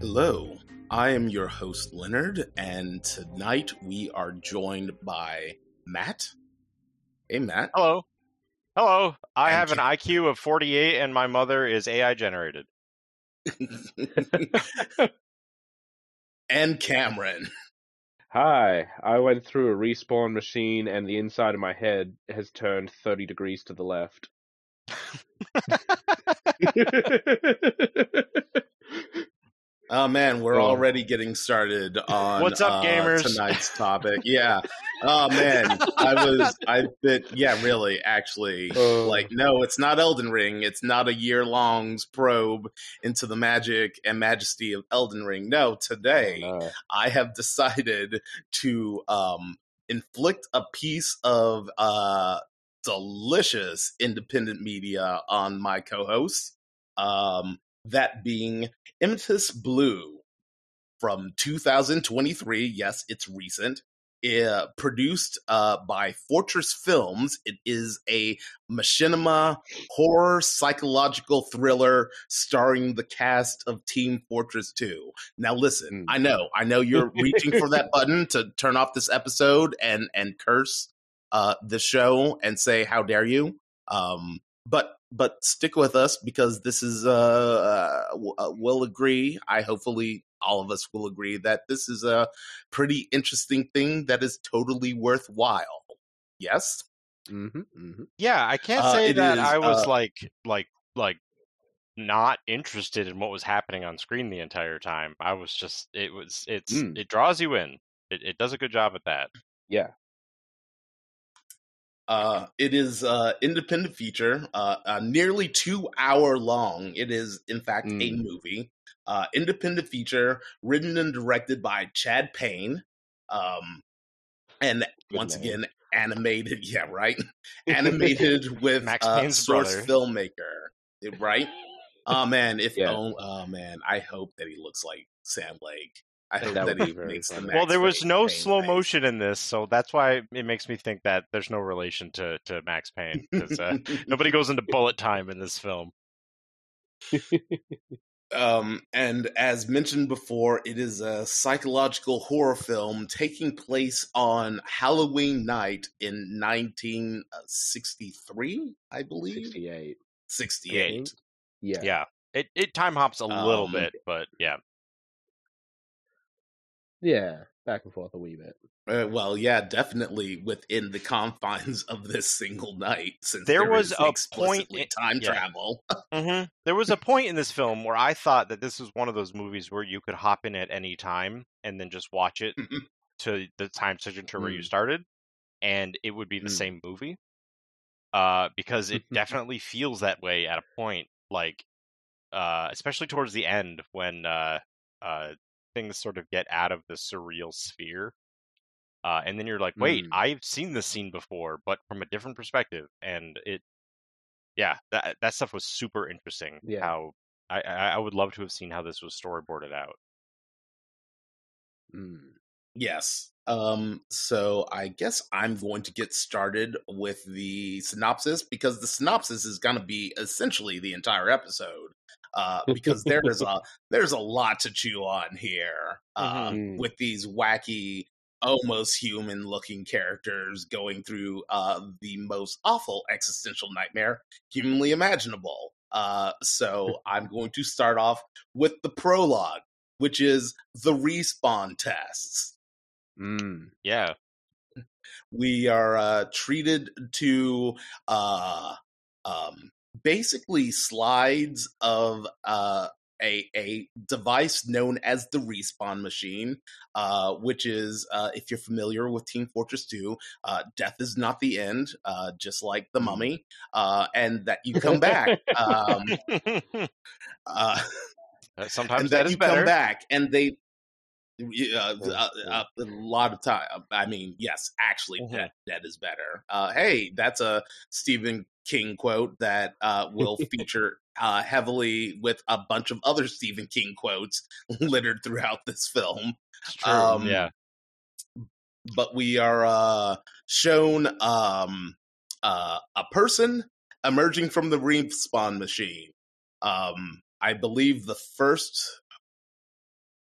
Hello, I am your host, Leonard, and tonight we are joined by Matt. Hey, Matt. Hello. Hello. I And have an IQ of 48 and my mother is AI generated. and Cameron. Hi, I went through a respawn machine and the inside of my head has turned 30 degrees to the left. Oh man, we're Oh. already getting started on What's up, uh, gamers? tonight's topic. Yeah. Oh man, I was I've been yeah, really, actually. Oh. Like, no, it's not Elden Ring. It's not a year long's probe into the magic and majesty of Elden Ring. No, today No. I have decided to um, inflict a piece of uh, delicious independent media on my co-host. Um, that being Emesis Blue from 2023. Yes, it's recent. Uh, produced uh, by Fortress Films. It is a machinima horror psychological thriller starring the cast of Team Fortress 2. Now listen, Mm. I know, I know you're reaching for that button to turn off this episode and and curse uh the show and say how dare you. Um but but stick with us because this is uh, uh w- uh will agree. I hopefully all of us will agree that this is a pretty interesting thing that is totally worthwhile. Yes. hmm hmm Yeah, I can't Uh, say it that is, I was uh, like like like not interested in what was happening on screen the entire time. I was just it was it's Mm. it draws you in. It, it does a good job at that. Yeah. Uh, it is uh independent feature, uh, uh nearly two hour long. It is in fact a Mm. movie. Uh, independent feature written and directed by Chad Payne. Um, and Good once name. again animated. Yeah, right. animated with Max Payne's source brother. filmmaker. Right. Oh man, if Yeah. oh, oh man, I hope that he looks like Sam Lake. I hope That that, would he be very makes the well, there was no Payne slow face. motion in this, so that's why it makes me think that there's no relation to to Max Payne 'cause, uh, nobody goes into bullet time in this film. Um, and as mentioned before, it is a psychological horror film taking place on Halloween night in 1963, I believe. 68. 68. Yeah. Yeah. It it time hops a little Um, bit, but yeah. Yeah. Back and forth a wee bit. Uh, well, yeah, definitely within the confines of this single night, since There was is a point in- time yeah. travel. hmm There was a point in this film where I thought that this was one of those movies where you could hop in at any time and then just watch it Mhm. to the time signature where you Mm. started, and it would be the Mm. same movie. Uh, because it definitely feels that way at a point, like, uh, especially towards the end when uh, uh, things sort of get out of the surreal sphere. Uh, and then you're like, wait, Mm. I've seen this scene before, but from a different perspective, and it yeah, that that stuff was super interesting. Yeah. How I, I I would love to have seen how this was storyboarded out. Mm. Yes. Um, so I guess I'm going to get started with the synopsis because the synopsis is going to be essentially the entire episode. Uh, because there is a there's a lot to chew on here uh, Mhm. with these wacky, almost human looking characters going through uh, the most awful existential nightmare humanly imaginable. Uh, so I'm going to start off with the prologue, which is the respawn tests Mm. Yeah, we are uh, treated to uh, um, basically slides of uh, a a device known as the respawn machine, uh, which is uh, if you're familiar with Team Fortress 2, uh, death is not the end, uh, just like the mummy, uh, and that you come back. um, uh, Sometimes and that then you better. come back and they uh, uh, uh, a lot of time i mean yes actually Mhm. that that is better uh hey that's a stephen king quote that uh will feature uh heavily with a bunch of other stephen king quotes littered throughout this film true. um, yeah. but we are uh shown um uh a person emerging from the respawn machine um i believe the first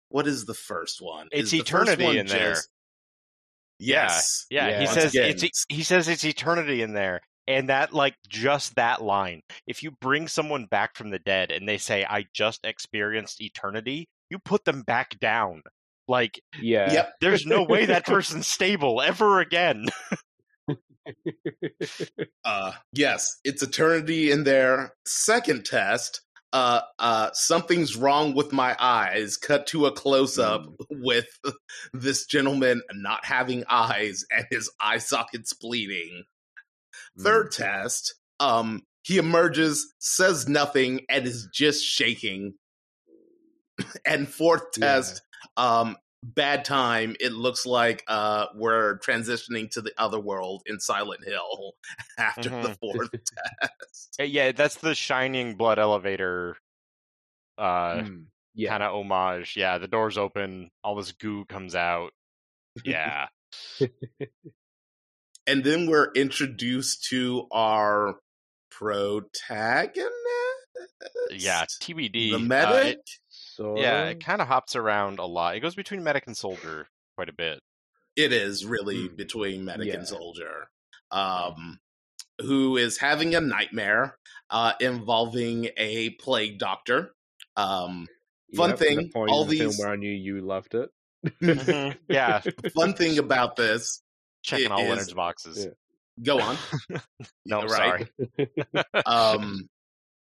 what is the first one It's Is the eternity one in there. yes Yeah, he Yeah. Once says again, it's he says it's eternity in there. And that like just that line. If you bring someone back from the dead and they say I just experienced eternity, you put them back down. Like Yeah. yep there's no way that person's stable ever again. uh yes it's eternity in there second test uh uh something's wrong with my eyes cut to a close up Mm. with this gentleman not having eyes and his eye sockets bleeding third test um he emerges says nothing and is just shaking and fourth Yeah. test um bad time it looks like uh we're transitioning to the other world in silent hill after the fourth test Uh, yeah, that's the shining blood elevator uh Mm. Yeah. kind of homage. Yeah, the doors open, all this goo comes out. Yeah. And then we're introduced to our protagonist yeah, TBD. the uh, medic it- So yeah, it kind of hops around a lot. It goes between medic and soldier quite a bit. it is really Hmm. between medic Yeah. and soldier um who is having a nightmare uh involving a plague doctor um fun Yep, thing, The point all in the film these- where I knew you loved it. Mhm, Yeah, fun thing about this checking It all is- Leonard's boxes. Yeah. go on No, Right. sorry. um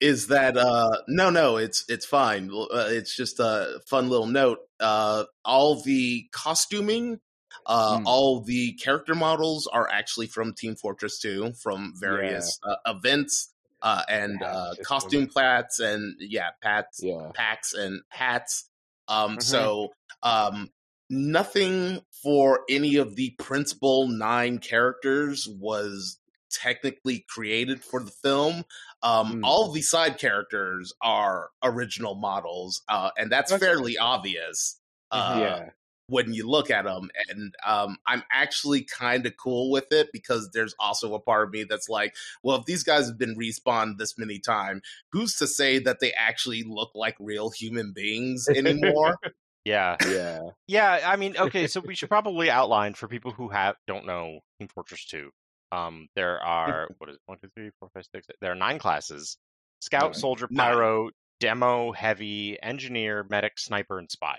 is that uh no no it's it's fine uh, it's just a fun little note uh all the costuming uh Hmm. all the character models are actually from team fortress 2 from various uh, events uh and Yeah, uh costume plats and yeah pats Yeah. packs and hats um Mhm. so um nothing for any of the principal nine characters was technically created for the film um Hmm. all the side characters are original models uh and that's That's fairly obvious uh yeah. when you look at them and um i'm actually kind of cool with it because there's also a part of me that's like well if these guys have been respawned this many times who's to say that they actually look like real human beings anymore Yeah, Yeah. yeah. I mean, okay. So we should probably outline for people who have don't know Team Fortress Two. Um, there are what is it, one, two, three, four, five, six. There are nine classes: Scout, Nine. Soldier, Nine. Pyro, Demo, Heavy, Engineer, Medic, Sniper, and Spy.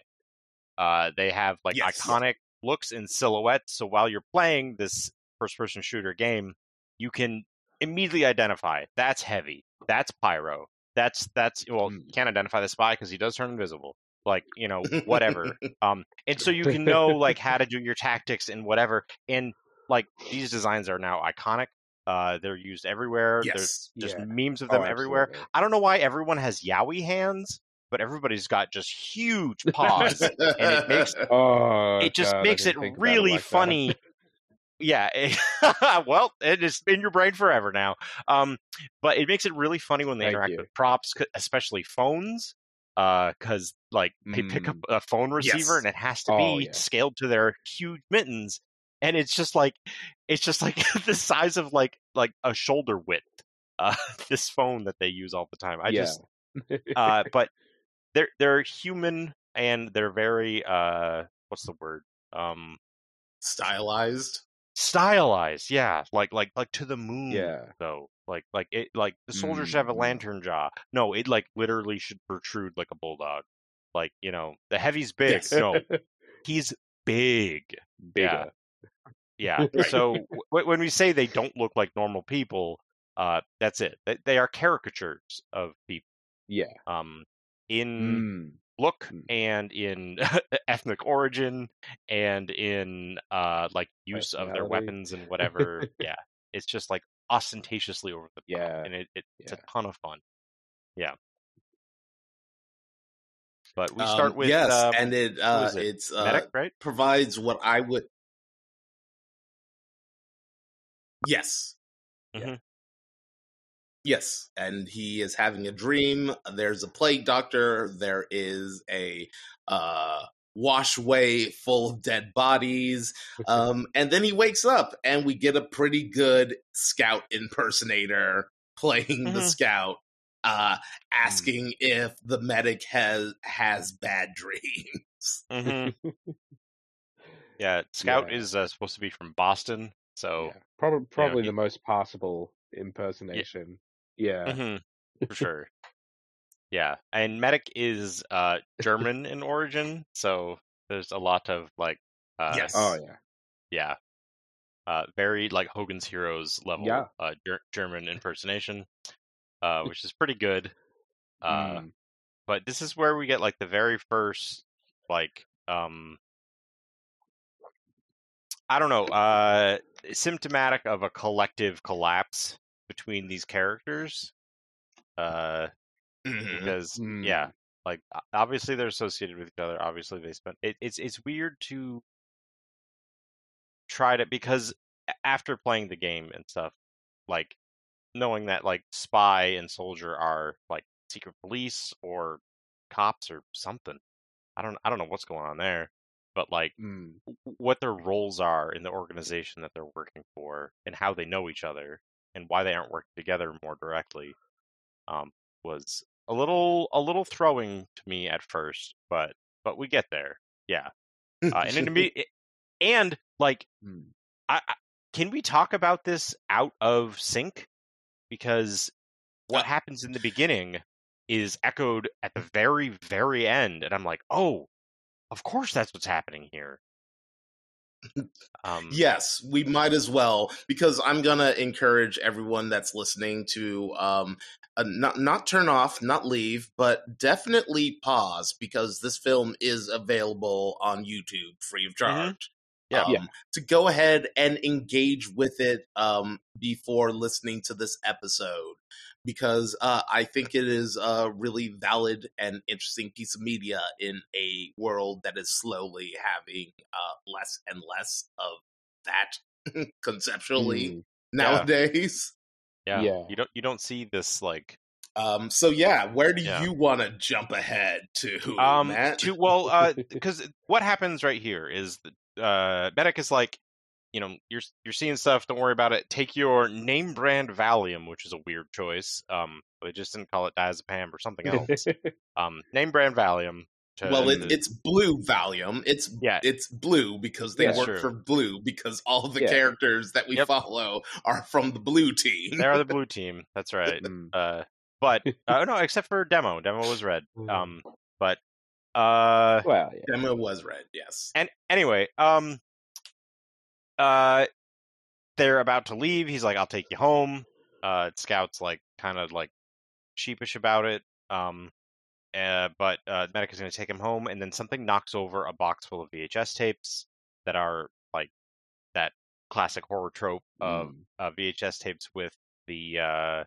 Uh, they have like Yes. iconic looks and silhouettes. So while you're playing this first-person shooter game, you can immediately identify that's Heavy, that's Pyro, that's that's well, you can't identify the Spy because he does turn invisible. Like you know, whatever. um, and so you can know like how to do your tactics and whatever. And like these designs are now iconic. Uh, they're used everywhere. There's just Yeah. memes of Oh, them everywhere. absolutely. I don't know why everyone has Yowie hands, but everybody's got just huge paws. and it makes Oh, it just God, makes it really like that. funny. Yeah, it- well, it is in your brain forever now. Um, but it makes it really funny when they Thank interact you. with props, especially phones, because like they pick up a phone receiver Yes. and it has to Oh, be yeah. scaled to their huge mittens, and it's just like it's just like the size of like like a shoulder width. Uh, this phone that they use all the time. I yeah. just uh, but they're they're human and they're very uh, what's the word? Um, stylized stylized yeah like like like to the moon Yeah. though like like it like the soldier should have a Mm. lantern jaw no it like literally should protrude like a bulldog like you know the heavy's big Yes. no he's big Bigger. yeah Right. so w- when we say they don't look like normal people uh that's it they, they are caricatures of people Yeah. um in Mm. look Mm. and in ethnic origin and in uh like use of their weapons and whatever yeah it's just like ostentatiously over the top Yeah, and it, it, it's yeah. a ton of fun Yeah. But we Um, start with yes, um, and it uh, it? it's uh, medic, right? provides what I would. Yes. Yeah. Mhm. Yes, and he is having a dream. There's a plague doctor. There is a uh, washway full of dead bodies. Um, and then he wakes up, and we get a pretty good scout impersonator playing the Mhm. scout, uh, asking if the medic has has bad dreams. hmm yeah, Scout Yeah. is uh, supposed to be from Boston, so yeah. Probably probably he- the most possible impersonation. Yeah. mhm, for sure. Yeah, and Medic is uh, German in origin, so there's a lot of like, uh, Yes. Oh yeah. yeah, uh, very like Hogan's Heroes level Yeah. uh, ger- German impersonation, uh, which is pretty good. Uh, Mm. but this is where we get like the very first like um I don't know, uh symptomatic of a collective collapse between these characters. Uh Mhm. because Mm. yeah, like obviously they're associated with each other, obviously they spent it, it's it's weird to try to because after playing the game and stuff, like knowing that like spy and soldier are like secret police or cops or something. I don't I don't know what's going on there, but like Mm. what their roles are in the organization that they're working for and how they know each other and why they aren't working together more directly um, was a little a little throwing to me at first, but but we get there. Yeah, uh, and it, and like Mm. I, I can we talk about this out of sync because what Uh, happens in the beginning is echoed at the very very end and i'm like oh of course that's what's happening here um Yes, we might as well because I'm gonna encourage everyone that's listening to um uh, not not turn off, not leave, but definitely pause because this film is available on YouTube free of charge. Yeah. Um, Yeah. To go ahead and engage with it um, before listening to this episode because uh, I think it is a really valid and interesting piece of media in a world that is slowly having uh, less and less of that conceptually Mm. nowadays. Yeah, yeah. you don't you don't see this like Um, so yeah, where do Yeah. you want to jump ahead to, um Matt? to well uh because what happens right here is that uh medic is like you know you're you're seeing stuff don't worry about it take your name brand valium which is a weird choice um they just didn't call it diazepam or something else um name brand valium well, it, it's blue Valium. It's Yeah. it's blue because they Yeah, work true. for blue because all the Yeah. characters that we Yep. follow are from the blue team. they're the blue team that's right uh but uh, no except for demo demo was red Mm. um but uh well, yeah. Demo was red, yes. And anyway, um, uh, they're about to leave. He's like, "I'll take you home." Uh, Scout's like, kind of like sheepish about it. Um, uh, but uh, Medic is going to take him home, and then something knocks over a box full of VHS tapes that are like that classic horror trope of Mm. uh, VHS tapes with the uh,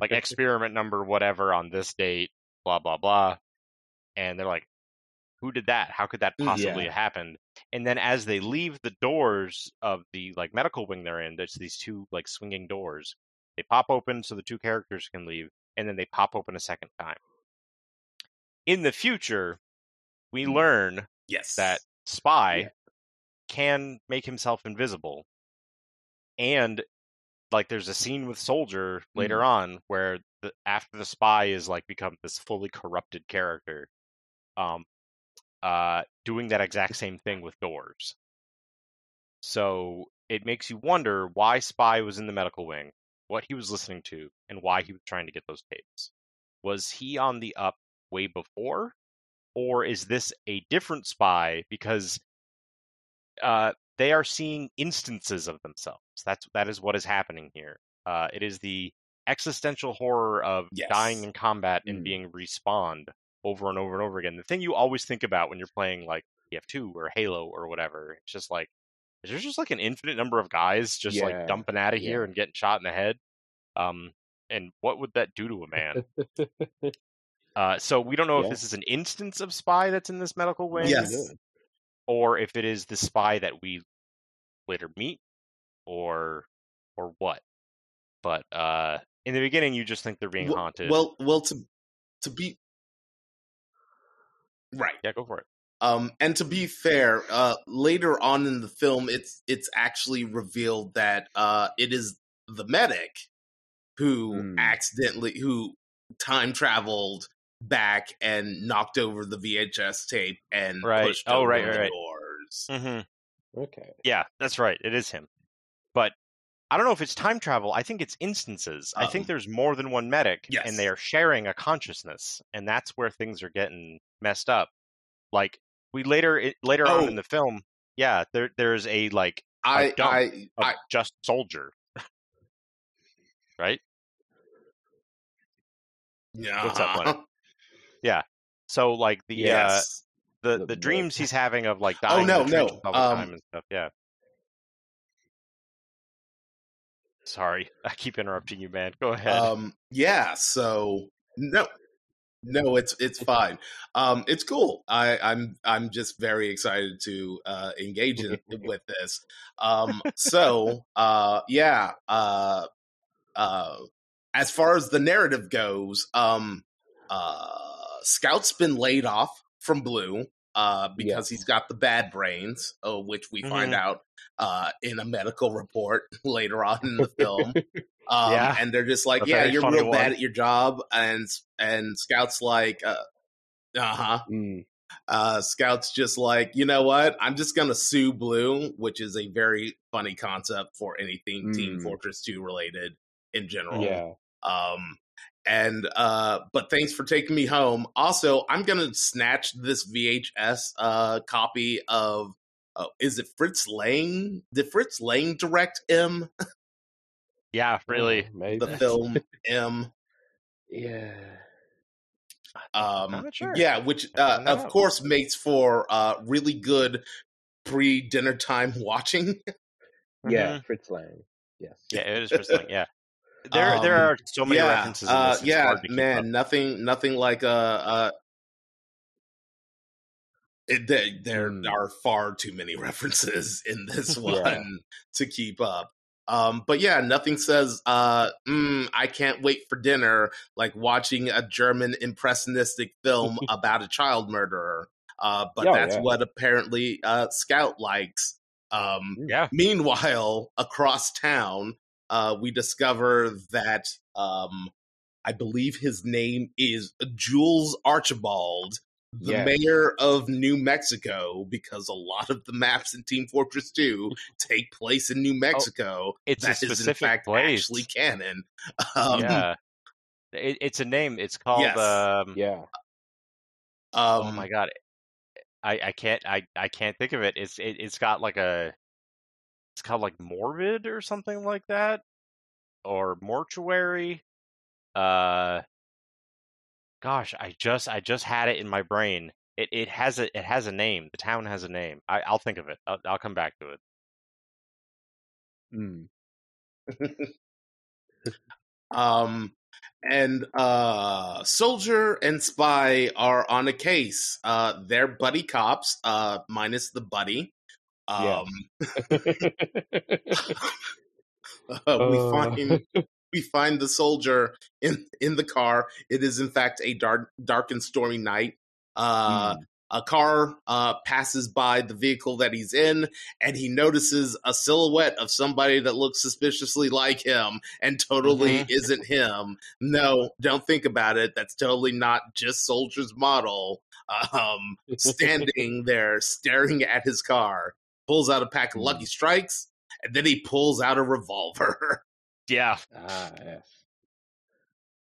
like experiment number whatever on this date, blah blah blah. And they're like, "Who did that? How could that Mm, possibly yeah. have happened?" And then as they leave the doors of the like medical wing they're in, there's these two like swinging doors. They pop open so the two characters can leave, and then they pop open a second time. In the future, we Mm. learn Yes. that Spy Yeah. can make himself invisible. And like there's a scene with Soldier later on where the, after the spy is like become this fully corrupted character um uh doing that exact same thing with doors. So it makes you wonder why Spy was in the medical wing, what he was listening to, and why he was trying to get those tapes. Was he on the up way before? Or is this a different spy because uh, they are seeing instances of themselves? That's that is what is happening here. Uh, it is the existential horror of Yes. dying in combat and Mm. being respawned over and over and over again. The thing you always think about when you're playing like TF2 or Halo or whatever. It's just like, is there just like an infinite number of guys just Yeah. like dumping out of here Yeah. and getting shot in the head? Um, and what would that do to a man? Uh, so we don't know Yeah. if this is an instance of spy that's in this medical wing, Yes. or if it is the spy that we later meet, or or what. But uh, in the beginning, you just think they're being Well- haunted. Well, well, to to be right. yeah, go for it. Um, and to be fair, uh, later on in the film, it's it's actually revealed that uh, it is the medic who Hmm. accidentally who time traveled back and knocked over the VHS tape and Right. pushed Oh, open right, the right, right. doors. hmm Okay. Yeah, that's right. It is him. But I don't know if it's time travel. I think it's instances. I think Um, there's more than one medic, yes. and they are sharing a consciousness, and that's where things are getting messed up. Like we later it, later on Oh. in the film, yeah, there there's a like I, dump I, of I, just soldier, right? yeah. What's up, Leonard? So like the uh, Yes. the The- the the- dreams he's having of like Oh, dying in no, no, trenches all the um, time and stuff. Yeah. Sorry, I keep interrupting you, man. Go ahead. Um, yeah. So no, no, it's it's fine. Um, it's cool. I, I'm I'm just very excited to uh, engage in, with this. Um, so uh, yeah. Uh, uh, as far as the narrative goes, um, uh, Scout's been laid off from Blue. Uh, because he's got the bad brains, uh, which we find out uh, in a medical report later on in the film. Um, Yeah. and they're just like, A yeah, you're real bad at your job, and and Scout's like, uh huh. Mm. Uh, Scout's just like, you know what? I'm just gonna sue Blue, which is a very funny concept for anything Team Mm. Fortress 2 related in general. Yeah. Um, and uh, but thanks for taking me home. Also, I'm gonna snatch this VHS uh copy of. Oh, is it Fritz Lang? Did Fritz Lang direct M? yeah, really. Oh, maybe. The film M. Yeah. Um, sure. Yeah, which uh, of course makes for uh, really good pre dinner time watching. Yeah. Mhm. Fritz Lang. Yes. Yeah, it is Fritz Lang. Yeah. There, there Um, are so many yeah, references. In uh, yeah, hard to keep man, up. nothing, nothing like uh, uh it, there, there Hmm. are far too many references in this one Yeah. to keep up. Um, but yeah, nothing says uh, mm, I can't wait for dinner like watching a German impressionistic film about a child murderer. Uh, but Oh, that's yeah. what apparently uh, Scout likes. Um, Yeah. Meanwhile, across town, uh, we discover that um, I believe his name is Jules Archibald, the Yes. mayor of New Mexico, because a lot of the maps in Team Fortress 2 take place in New Mexico. It's a That is in specific fact place. actually canon. Um, yeah. It, it's a name. It's called. Yes. Um, Yeah. oh um, my god, I, I can't I, I can't think of it. It's it, it's got like a. It's called like morbid or something like that, or mortuary. Uh. Gosh, I just I just had it in my brain. It it has a it has a name. The town has a name. I, I'll think of it. I'll, I'll come back to it. Mm. Um, and uh, Soldier and Spy are on a case. Uh, they're buddy cops, uh, minus the buddy. Yeah. Um, uh, we Uh. find we find the soldier in in the car. It is in fact a dark dark and stormy night. Uh, Mm. A car uh, passes by the vehicle that he's in, and he notices a silhouette of somebody that looks suspiciously like him, and totally Mhm. isn't him. No, don't think about it. That's totally not just Soldier's model. Um, standing there, staring at his car, pulls out a pack of Lucky Strikes, and then he pulls out a revolver. Yeah, ah, yes.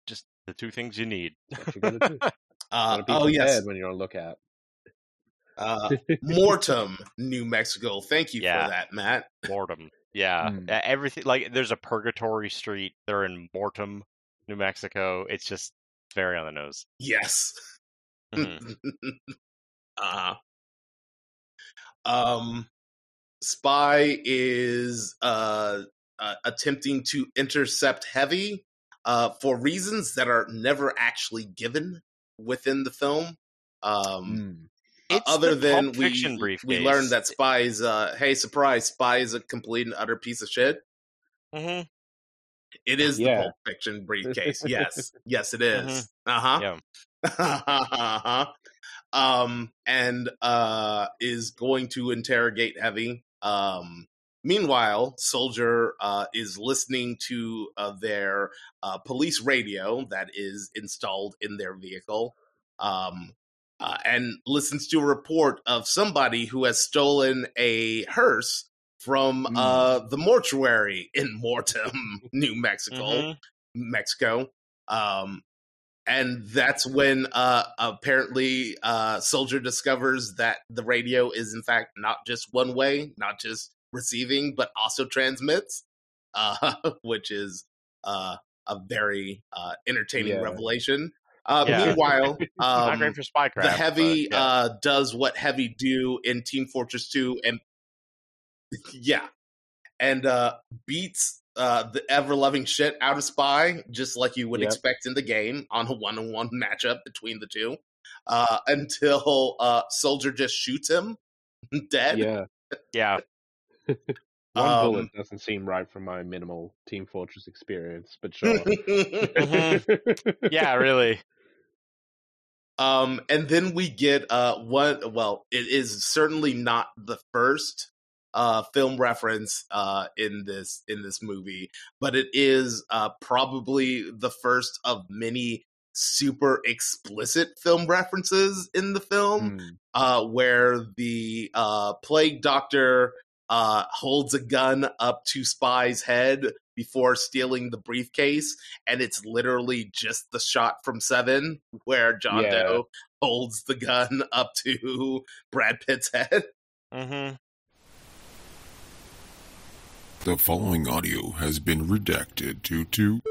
just the two things you need. What you gotta do. Uh, oh yes, when you're on lookout. uh, Mortem, New Mexico. Thank you Yeah. for that, Matt. Mortem. Yeah, Mm. everything like there's a Purgatory Street. They're in Mortem, New Mexico. It's just very on the nose. Yes. Mhm. uh, um, Spy is uh, uh, attempting to intercept Heavy uh, for reasons that are never actually given. within the film. Um, Mm. It's other than we Fiction we learned that Spy is uh hey surprise Spy is a complete and utter piece of shit. Mhm. It is the Yeah. Pulp Fiction briefcase. Yes, yes, it is. Mhm. Uh huh. Yeah. uh-huh. um, and uh, is going to interrogate Heavy. Um, meanwhile, Soldier uh, is listening to uh, their uh, police radio that is installed in their vehicle. Um, uh, and listens to a report of somebody who has stolen a hearse from Mm. uh, the mortuary in Mortem, New Mexico. Mhm. Mexico. Um, and that's when uh, apparently uh, Soldier discovers that the radio is in fact not just one way, not just receiving, but also transmits, uh, which is uh, a very uh, entertaining Yeah. revelation. Uh, Yeah. Meanwhile, um, spycraft. the heavy but, yeah. uh, does what heavy do in Team Fortress 2 and yeah, and uh, beats uh, the ever loving shit out of Spy, just like you would Yep. expect in the game on a one on one matchup between the two, uh, until uh, Soldier just shoots him dead. Yeah. yeah. One Um, bullet doesn't seem right from my minimal Team Fortress experience, but sure. Yeah, really. Um, and then we get uh one. Well, it is certainly not the first uh film reference uh in this in this movie, but it is uh probably the first of many super explicit film references in the film Mm. uh, where the uh, plague doctor uh, holds a gun up to Spy's head before stealing the briefcase, and it's literally just the shot from Seven where John Yeah. Doe holds the gun up to Brad Pitt's head. hmm The following audio has been redacted due to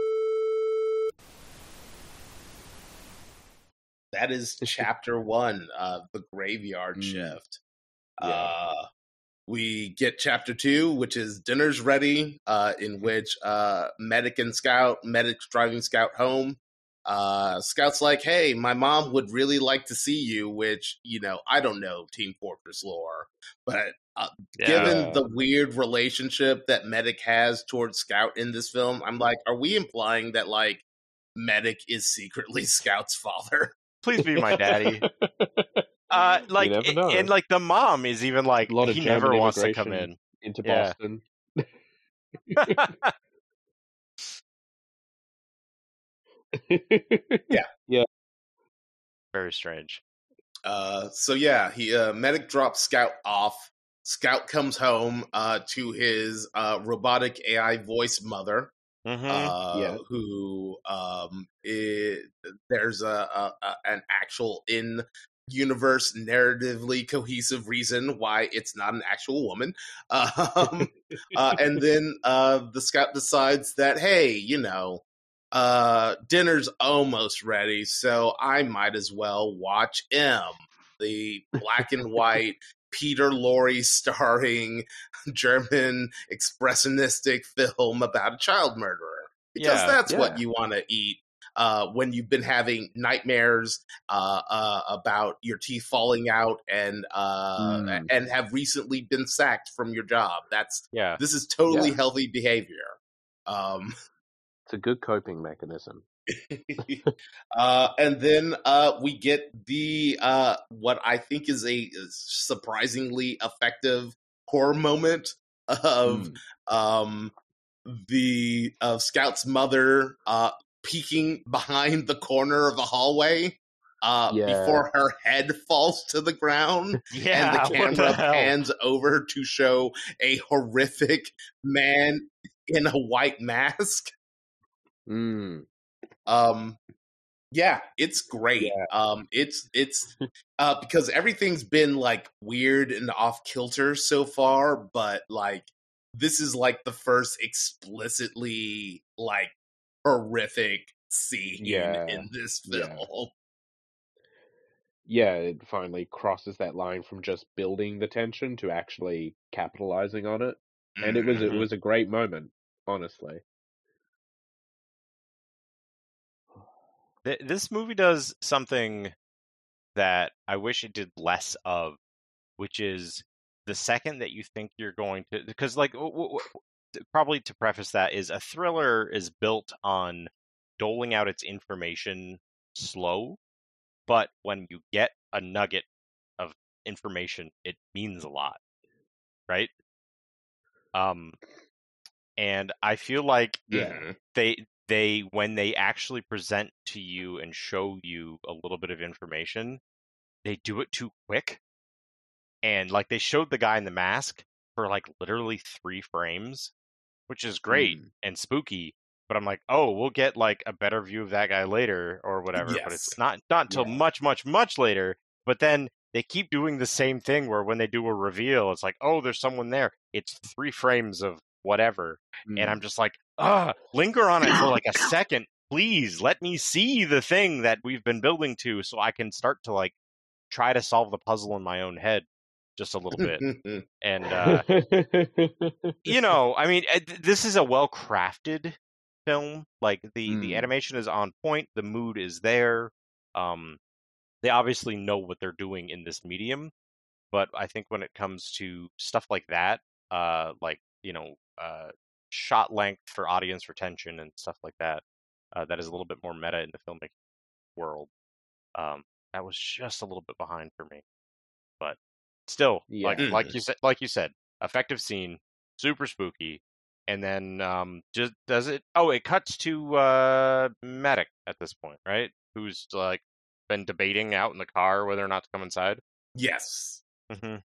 That is chapter one of the Graveyard Mm. Shift. Yeah. Uh, we get chapter two, which is dinner's ready, uh, in which uh, medic and scout, medic's driving scout home. Uh, scout's like, "Hey, my mom would really like to see you," which you know I don't know Team Fortress lore, but uh, given the weird relationship that medic has towards scout in this film, I'm like, are we implying that like medic is secretly scout's father? Please be my daddy. Uh, like, never a- know. and like the mom is even like A lot he never wants to come in. Into Yeah. Boston. Yeah, yeah, very strange. Uh, so yeah, he uh, medic drops Scout off. Scout comes home uh, to his uh, robotic AI voice mother, hmm uh, Yeah. who um, it, there's a, a, a an actual in universe narratively cohesive reason why it's not an actual woman. Um, uh, and then uh, the scout decides that hey, you know, uh, dinner's almost ready, so I might as well watch M, the black and white Peter Lorre starring German expressionistic film about a child murderer. Because Yeah, that's yeah. what you want to eat uh, when you've been having nightmares uh, uh, about your teeth falling out and uh, Mm. and have recently been sacked from your job. That's Yeah. this is totally Yeah. healthy behavior. Um, It's a good coping mechanism. uh, and then uh, we get the uh, what I think is a surprisingly effective horror moment of Mm. um, the scout's mother uh, peeking behind the corner of the hallway uh, Yeah. before her head falls to the ground. Yeah. and the camera the pans over to show a horrific man in a white mask. Mm. Um, yeah, it's great. Yeah. Um, it's it's uh because everything's been like weird and off kilter so far, but like this is like the first explicitly like horrific scene Yeah. in this film. Yeah, it finally crosses that line from just building the tension to actually capitalizing on it. And it was it Mhm. was a great moment, honestly. Th- this movie does something that I wish it did less of, which is the second that you think you're going to, because like w- w- w- probably to preface that is a thriller is built on doling out its information slow, but when you get a nugget of information, it means a lot, right? Um, and I feel like Yeah. They they when they actually present to you and show you a little bit of information, they do it too quick. And like they showed the guy in the mask for like literally three frames, which is great Mm. and spooky. But I'm like, oh, we'll get like a better view of that guy later or whatever. But it's not not until Yeah. much, much, much later. But then they keep doing the same thing where when they do a reveal, it's like, oh, there's someone there. It's three frames of whatever and Mm. I'm just like, ah, linger on it for like a second, please. Let me see the thing that we've been building to, so I can start to like try to solve the puzzle in my own head just a little bit. And uh, you know, I mean, eh, this is a well crafted film. Like the the Mm. animation is on point, the mood is there. Um, they obviously know what they're doing in this medium, but I think when it comes to stuff like that, uh, like you know, uh, shot length for audience retention and stuff like that, uh, that is a little bit more meta in the filmmaking world. Um, that was just a little bit behind for me, but still, like Yeah. like you said, like you said, effective scene, super spooky, and then um, just does it? Oh, it cuts to uh, medic at this point, right? Who's like been debating out in the car whether or not to come inside. yes. hmm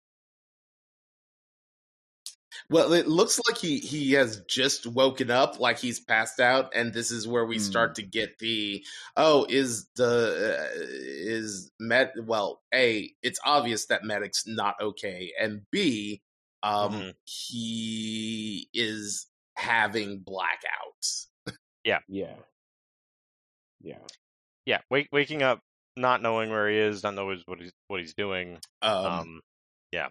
Well, it looks like he he has just woken up, like he's passed out, and this is where we Mm. start to get the oh, is the uh, is med well, a it's obvious that medic's not okay, and b um Mhm. he is having blackouts. Yeah, yeah. Yeah. Yeah, wake, waking up, not knowing where he is, not knowing what he's what he's doing. Um, Um, yeah.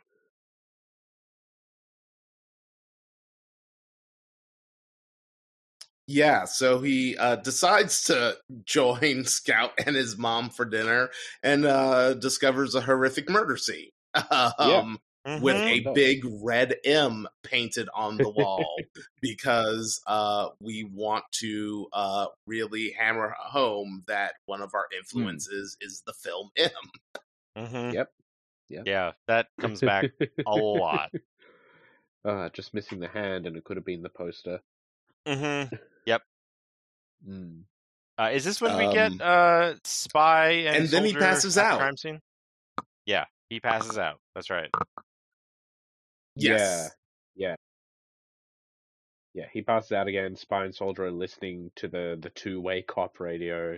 Yeah, so he uh, decides to join Scout and his mom for dinner and uh, discovers a horrific murder scene um, with Mhm. a big red M painted on the wall because uh, we want to uh, really hammer home that one of our influences is the film M. Mhm. Yep. Yep. Yeah, that comes back a lot. Uh, just missing the hand, and it could have been the poster. hmm Mm. Uh, is this when we Um, get uh, spy and, and then he passes out. crime scene? Yeah, he passes out. That's right. Yes. Yeah. Yeah, he passes out again. Spy and Soldier are listening to the, the two way cop radio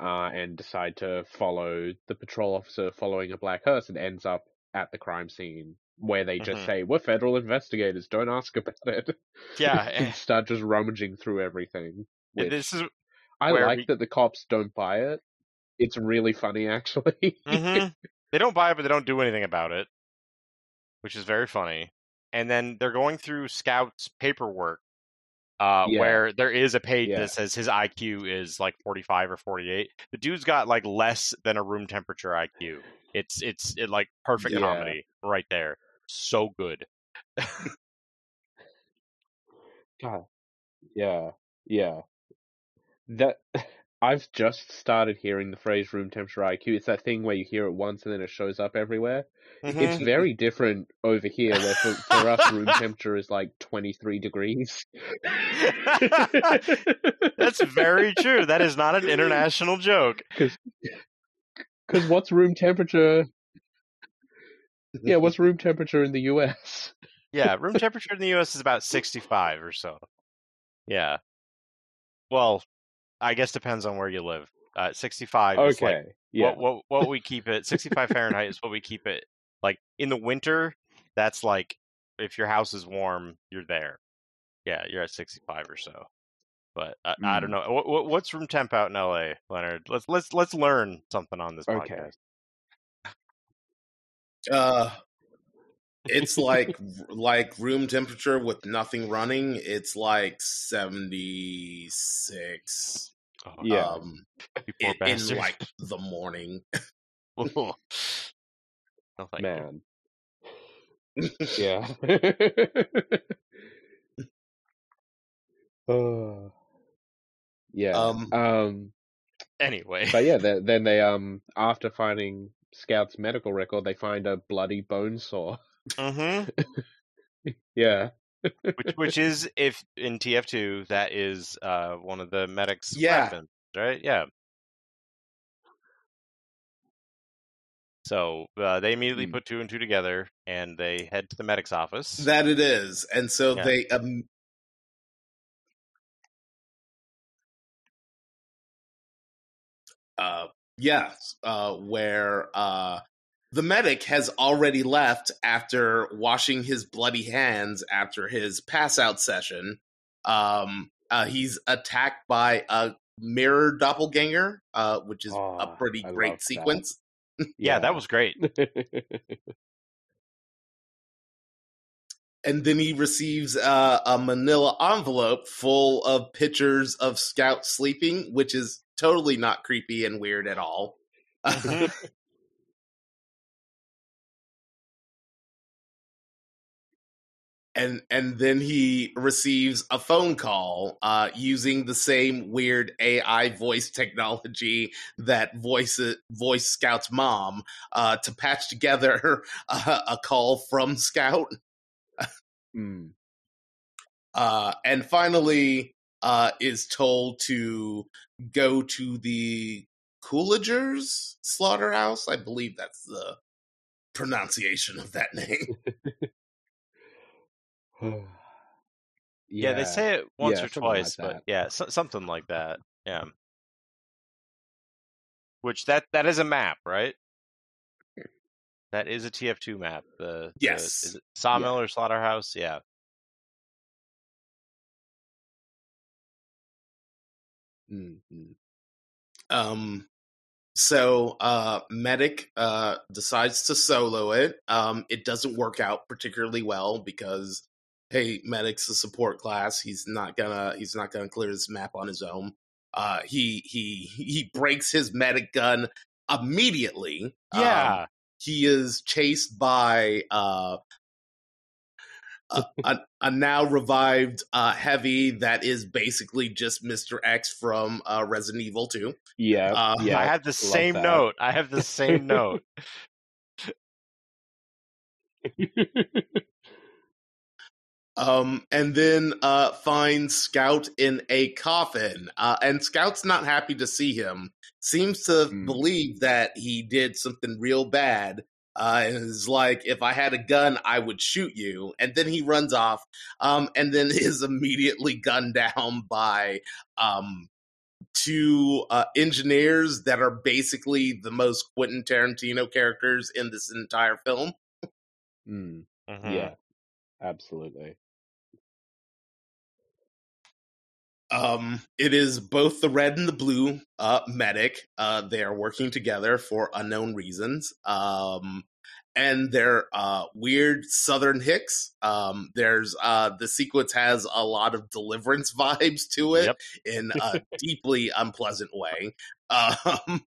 uh, and decide to follow the patrol officer following a black hearse and ends up at the crime scene where they just Mhm. say, We're federal investigators, don't ask about it. Yeah, and eh, start just rummaging through everything. Which this is I like we- that the cops don't buy it. It's really funny, actually. hmm they don't buy it, but they don't do anything about it, which is very funny. And then they're going through Scout's paperwork, uh, Yeah. where there is a page Yeah. that says his IQ is like 45 or 48. The dude's got like less than a room temperature IQ. It's it's it, like perfect Yeah. comedy right there. So good. God. Yeah. Yeah. That I've just started hearing the phrase room temperature IQ. It's that thing where you hear it once and then it shows up everywhere. It's Mhm. very different over here where for, for us room temperature is like 23 degrees. That's very true. That is not an international joke. Cuz what's room temperature? Yeah, what's room temperature in the US? Yeah, room temperature in the U.S. is about 65 or so. Yeah. Well, I guess depends on where you live. Uh, 65 is like Okay. Yeah. what, what what we keep it. 65 Fahrenheit is what we keep it. Like in the winter, that's like if your house is warm, you're there. Yeah, you're at 65 or so. But uh, I don't Mm. know. What, what, what's room temp out in LA, Leonard? Let's let's let's learn something on this Okay. podcast. Uh, it's like like room temperature with nothing running. It's like seventy six. Oh, Yeah. um, in, in like the morning. no, thank you. Man. Yeah. uh, yeah. Um, um Anyway, But yeah, then, then they um after finding Scout's medical record, they find a bloody bone saw. Hmm Yeah. which which is if in TF2 that is uh one of the medics' Yeah. weapons, right? Yeah. So uh, they immediately Hmm. put two and two together, and they head to the medic's office. that it is, and so Yeah. they um, uh yes uh where uh the medic has already left after washing his bloody hands after his pass out session um uh he's attacked by a mirror doppelganger uh which is a Oh, pretty I great love that. sequence yeah, that was great. and then he receives uh, a manila envelope full of pictures of scout sleeping which is totally not creepy and weird at all and and then he receives a phone call uh, using the same weird AI voice technology that voice voice Scout's mom uh, to patch together a, a call from Scout. Mm. uh, and finally uh, is told to go to the Coolidgers slaughterhouse. I believe that's the pronunciation of that name. Yeah, they say it once Yeah, or something like twice, but yeah, so, something like that. Yeah. Which that that is a map, right? That is a TF2 map. The, the Yes. is it Sawmill or Slaughterhouse? Yeah. Mm, mm. Um, so uh, medic uh decides to solo it. Um, it doesn't work out particularly well because hey, medic's a support class. He's not gonna he's not gonna clear this map on his own. Uh, he he he breaks his medic gun immediately. Um, Yeah. he is chased by uh, a, a, a now revived uh, heavy that is basically just Mr. X from uh, Resident Evil 2. Yeah, Uh, yeah. I have the love same that. note. I have the same note. Um, and then uh, finds Scout in a coffin. Uh, and Scout's not happy to see him. Seems to Hmm. believe that he did something real bad. Uh, and is like, if I had a gun, I would shoot you. And then he runs off. Um, and then is immediately gunned down by um, two uh, engineers that are basically the most Quentin Tarantino characters in this entire film. Mm, Mhm. Yeah, absolutely. Um, it is both the red and the blue uh, medic. Uh, they are working together for unknown reasons. Um, and they're uh, weird Southern Hicks. Um, there's uh, the sequence has a lot of Deliverance vibes to it Yep. in a deeply unpleasant way. Um,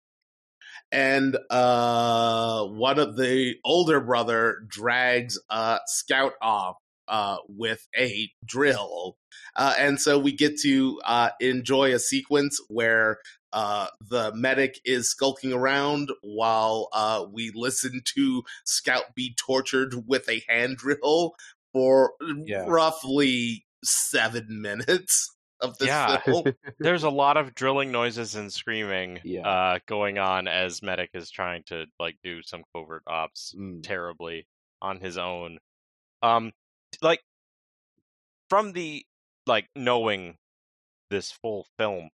and uh, one of the older brother drags uh, Scout off uh, with a drill. Uh, and so we get to uh, enjoy a sequence where uh, the medic is skulking around while uh, we listen to Scout be tortured with a hand drill for Yeah. roughly seven minutes of this Yeah. film. There's a lot of drilling noises and screaming Yeah. uh, going on as Medic is trying to like do some covert ops Mm. terribly on his own. Um, like from the like knowing this full film,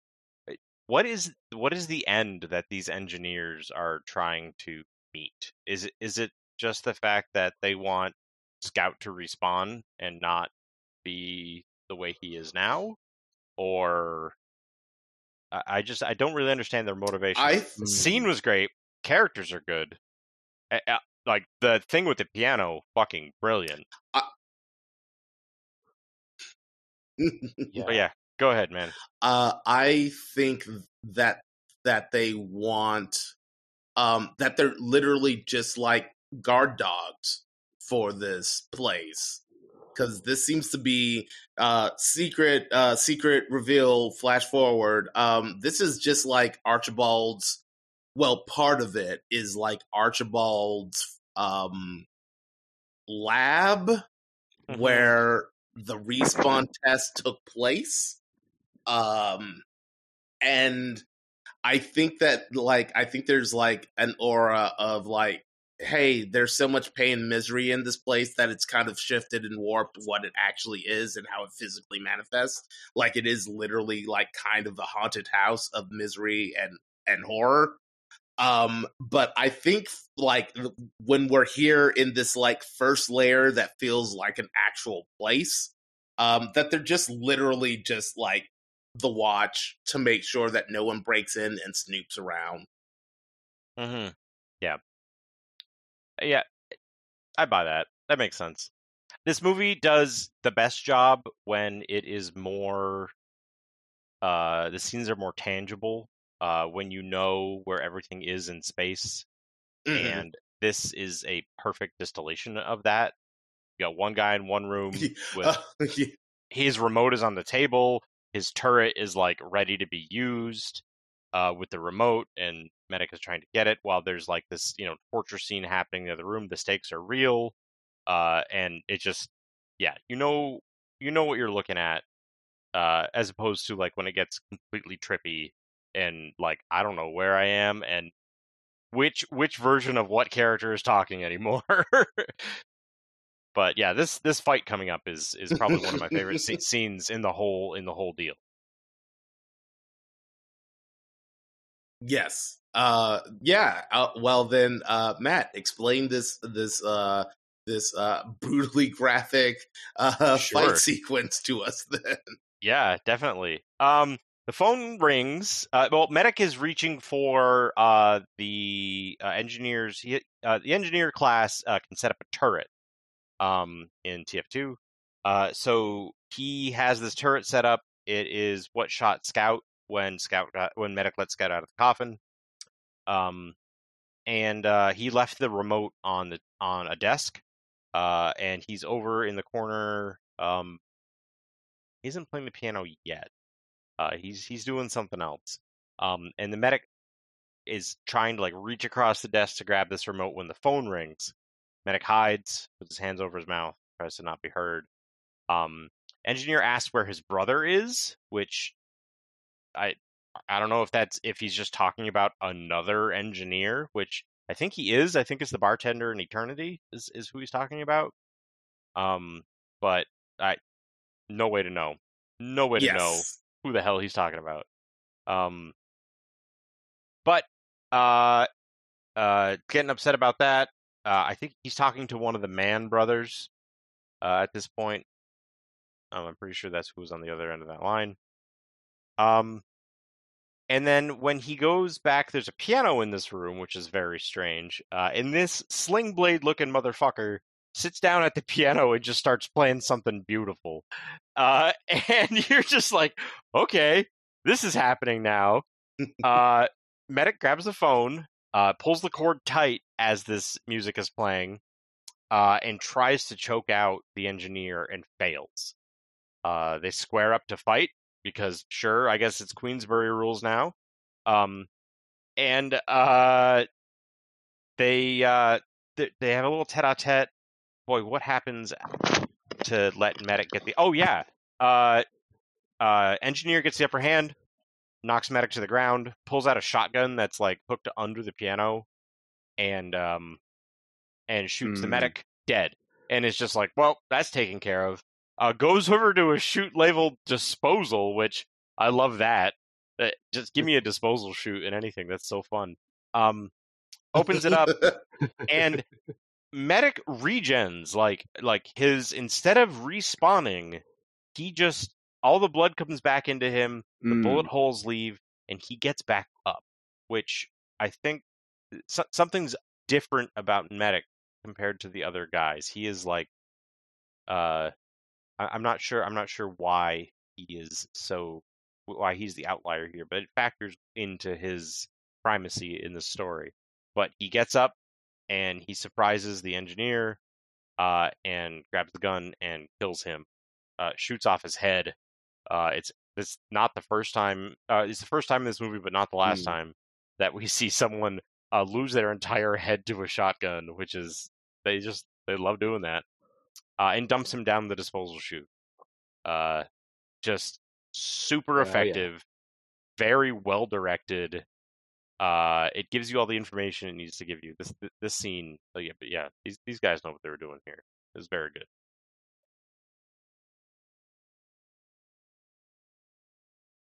eh, what is what is the end that these engineers are trying to meet? Is it is it just the fact that they want Scout to respawn and not be the way he is now, or I, I just I don't really understand their motivation. I The scene was great. Characters are good. Uh, uh, Like the thing with the piano, fucking brilliant. Yeah. But yeah, Go ahead, man. Uh, I think that that they want um, that they're literally just like guard dogs for this place because this seems to be uh secret uh secret reveal flash forward um this is just like archibald's well part of it is like archibald's um lab Mhm. where the respawn test took place um and i think that like i think there's like an aura of like hey there's so much pain and misery in this place that it's kind of shifted and warped what it actually is and how it physically manifests. Like it is literally like kind of a haunted house of misery and and horror um but i think like when we're here in this like first layer that feels like an actual place um that they're just literally just like the watch to make sure that no one breaks in and snoops around Mm-hmm. Yeah. Yeah. I buy that. That makes sense. This movie does the best job when it is more uh the scenes are more tangible, uh when you know where everything is in space. Mhm. And this is a perfect distillation of that. You got one guy in one room with Uh, yeah. his remote is on the table. His turret is like ready to be used uh, with the remote, and Medic is trying to get it while there's like this, you know, torture scene happening in the other room. The stakes are real, uh, and it just, yeah, you know, you know what you're looking at, uh, as opposed to like when it gets completely trippy and like I don't know where I am and which which version of what character is talking anymore. but yeah, this this fight coming up is is probably one of my favorite sce- scenes in the whole in the whole deal. Yes. Uh yeah. Uh, well then uh Matt, explain this this uh this uh brutally graphic uh Sure. fight sequence to us then. Yeah, definitely. Um, the phone rings. Uh, well, medic is reaching for uh the uh, engineers. He, uh, the engineer class uh, can set up a turret. Um, in TF2. Uh, so he has this turret set up. It is what shot Scout when Scout got when medic let Scout out of the coffin. Um, and he left the remote on the on a desk. And he's over in the corner. Um, he isn't playing the piano yet. Uh, he's he's doing something else. Um, and the medic is trying to like reach across the desk to grab this remote when the phone rings. Medic hides, puts his hands over his mouth, tries to not be heard. Um, engineer asks where his brother is, which I I don't know if that's if he's just talking about another engineer, which I think he is. I think it's the bartender in Eternity is is who he's talking about. Um, but I no way to know. No way to know yes. Who the hell he's talking about. Um, but uh, uh, getting upset about that. Uh, I think he's talking to one of the Mann brothers uh, at this point. Um, I'm pretty sure that's who's on the other end of that line. Um, and then when he goes back, there's a piano in this room, which is very strange. Uh, and this sling blade looking motherfucker sits down at the piano and just starts playing something beautiful. Uh, and you're just like, okay, this is happening now. Uh, Medic grabs the phone, uh, pulls the cord tight as this music is playing, uh, and tries to choke out the engineer and fails. Uh, they square up to fight because, sure, I guess it's Queensberry rules now. Um, and uh, they uh, th- they have a little tete-a-tete. Boy, what happens to let Medic get the? Oh yeah, uh, uh, engineer gets the upper hand, knocks Medic to the ground, pulls out a shotgun that's like hooked under the piano, and um, and shoots the Hmm. medic dead. And it's just like, well, that's taken care of. Uh, goes over to a chute labeled disposal, which I love that. Uh, just give me a disposal chute and anything. That's so fun. Um, opens it up and medic regens like like his instead of respawning he just all the blood comes back into him the Mm. bullet holes leave and he gets back up which i think so- something's different about medic compared to the other guys he is like uh I- i'm not sure i'm not sure why he is so why he's the outlier here, but it factors into his primacy in the story. But he gets up and he surprises the engineer uh, and grabs the gun and kills him, uh, shoots off his head. Uh, it's it's not the first time. Uh, it's the first time in this movie, but not the last Mm. time that we see someone uh, lose their entire head to a shotgun, which is they just they love doing that. Uh, and dumps him down the disposal chute. Uh, just super Oh, yeah. effective, very well directed. Uh, it gives you all the information it needs to give you. This this scene, oh yeah, but yeah, these these guys know what they were doing here. It was very good.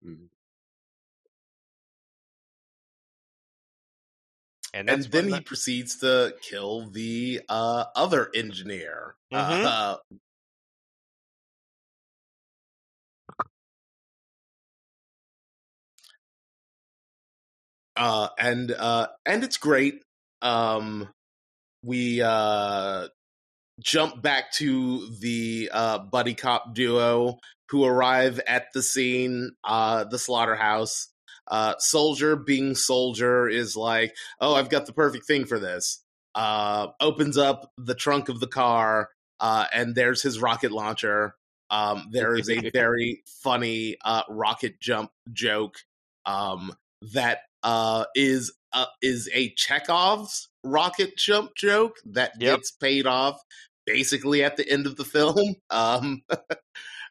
Mm. And, and then when he proceeds to kill the uh, other engineer. Mhm. Uh, uh, and uh, and it's great. Um, we uh, jump back to the uh, buddy cop duo who arrive at the scene, uh, the slaughterhouse. Uh, soldier being soldier is like, oh, I've got the perfect thing for this. Uh, opens up the trunk of the car, uh, and there's his rocket launcher. Um, there is a very funny uh, rocket jump joke um, that uh, is uh, is a Chekhov's rocket jump joke that Yep. gets paid off basically at the end of the film. Um,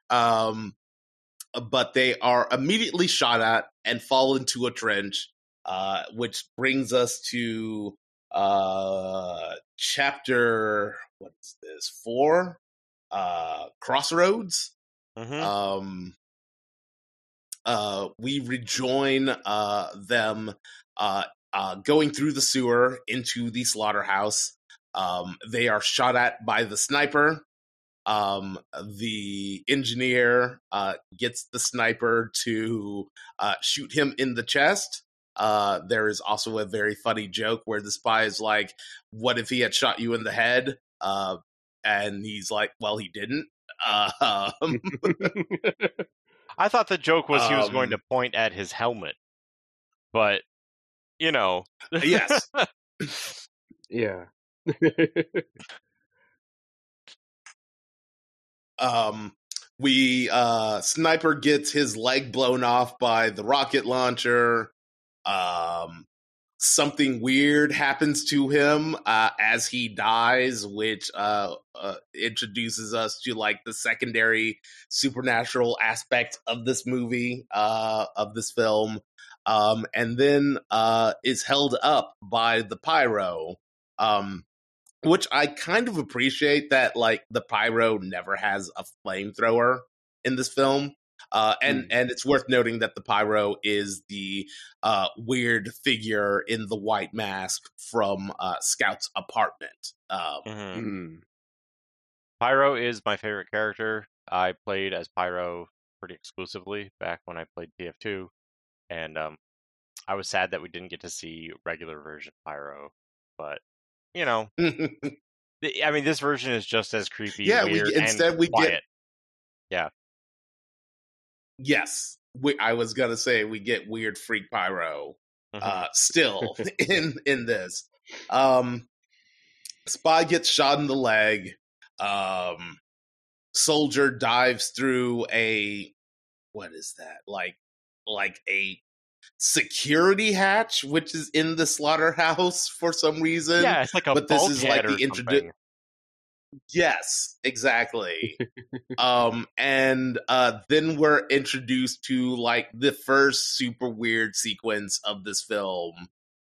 um, but they are immediately shot at and fall into a trench, uh, which brings us to uh, chapter what is this four? Uh, Crossroads Mhm. um uh we rejoin uh them uh uh going through the sewer into the slaughterhouse. Um they are shot at by the sniper. Um the engineer gets the sniper to shoot him in the chest. Uh there is also a very funny joke where the spy is like what if he had shot you in the head? Uh and he's like well he didn't. Uh, um, I thought the joke was he was going Um, to point at his helmet, but you know, yes. Yeah. um we uh sniper gets his leg blown off by the rocket launcher. Um something weird happens to him uh as he dies which uh, uh introduces us to like the secondary supernatural aspect of this movie uh of this film um and then uh is held up by the pyro um which I kind of appreciate that like the pyro never has a flamethrower in this film. Uh, and Mm. and it's worth noting that the pyro is the uh, weird figure in the white mask from uh, Scout's apartment. Um, Mhm. Mm. Pyro is my favorite character. I played as Pyro pretty exclusively back when I played TF2, and um, I was sad that we didn't get to see regular version Pyro. But you know, the- I mean, this version is just as creepy. Yeah, we- instead and we get- quiet. Yes, we, I was gonna say we get weird freak pyro Mhm. uh, still in in this. Um, Spy gets shot in the leg. Um, soldier dives through a what is that like like a security hatch which is in the slaughterhouse for some reason. yeah, it's like a but this is like the something. Yes, exactly. um and uh then we're introduced to like the first super weird sequence of this film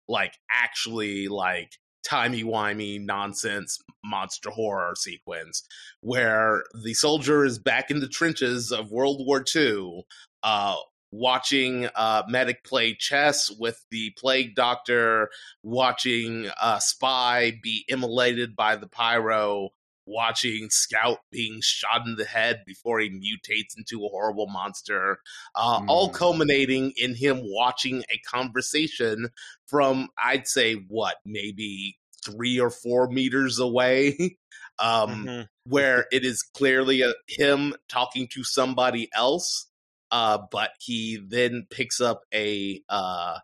like actually like timey-wimey nonsense monster horror sequence where the soldier is back in the trenches of World War II uh watching uh medic play chess with the plague doctor watching a spy be immolated by the pyro watching Scout being shot in the head before he mutates into a horrible monster, uh, all Mm. culminating in him watching a conversation from, I'd say, what, maybe three or four meters away, um, Mhm. where it is clearly a, him talking to somebody else. uh, but he then picks up a uh,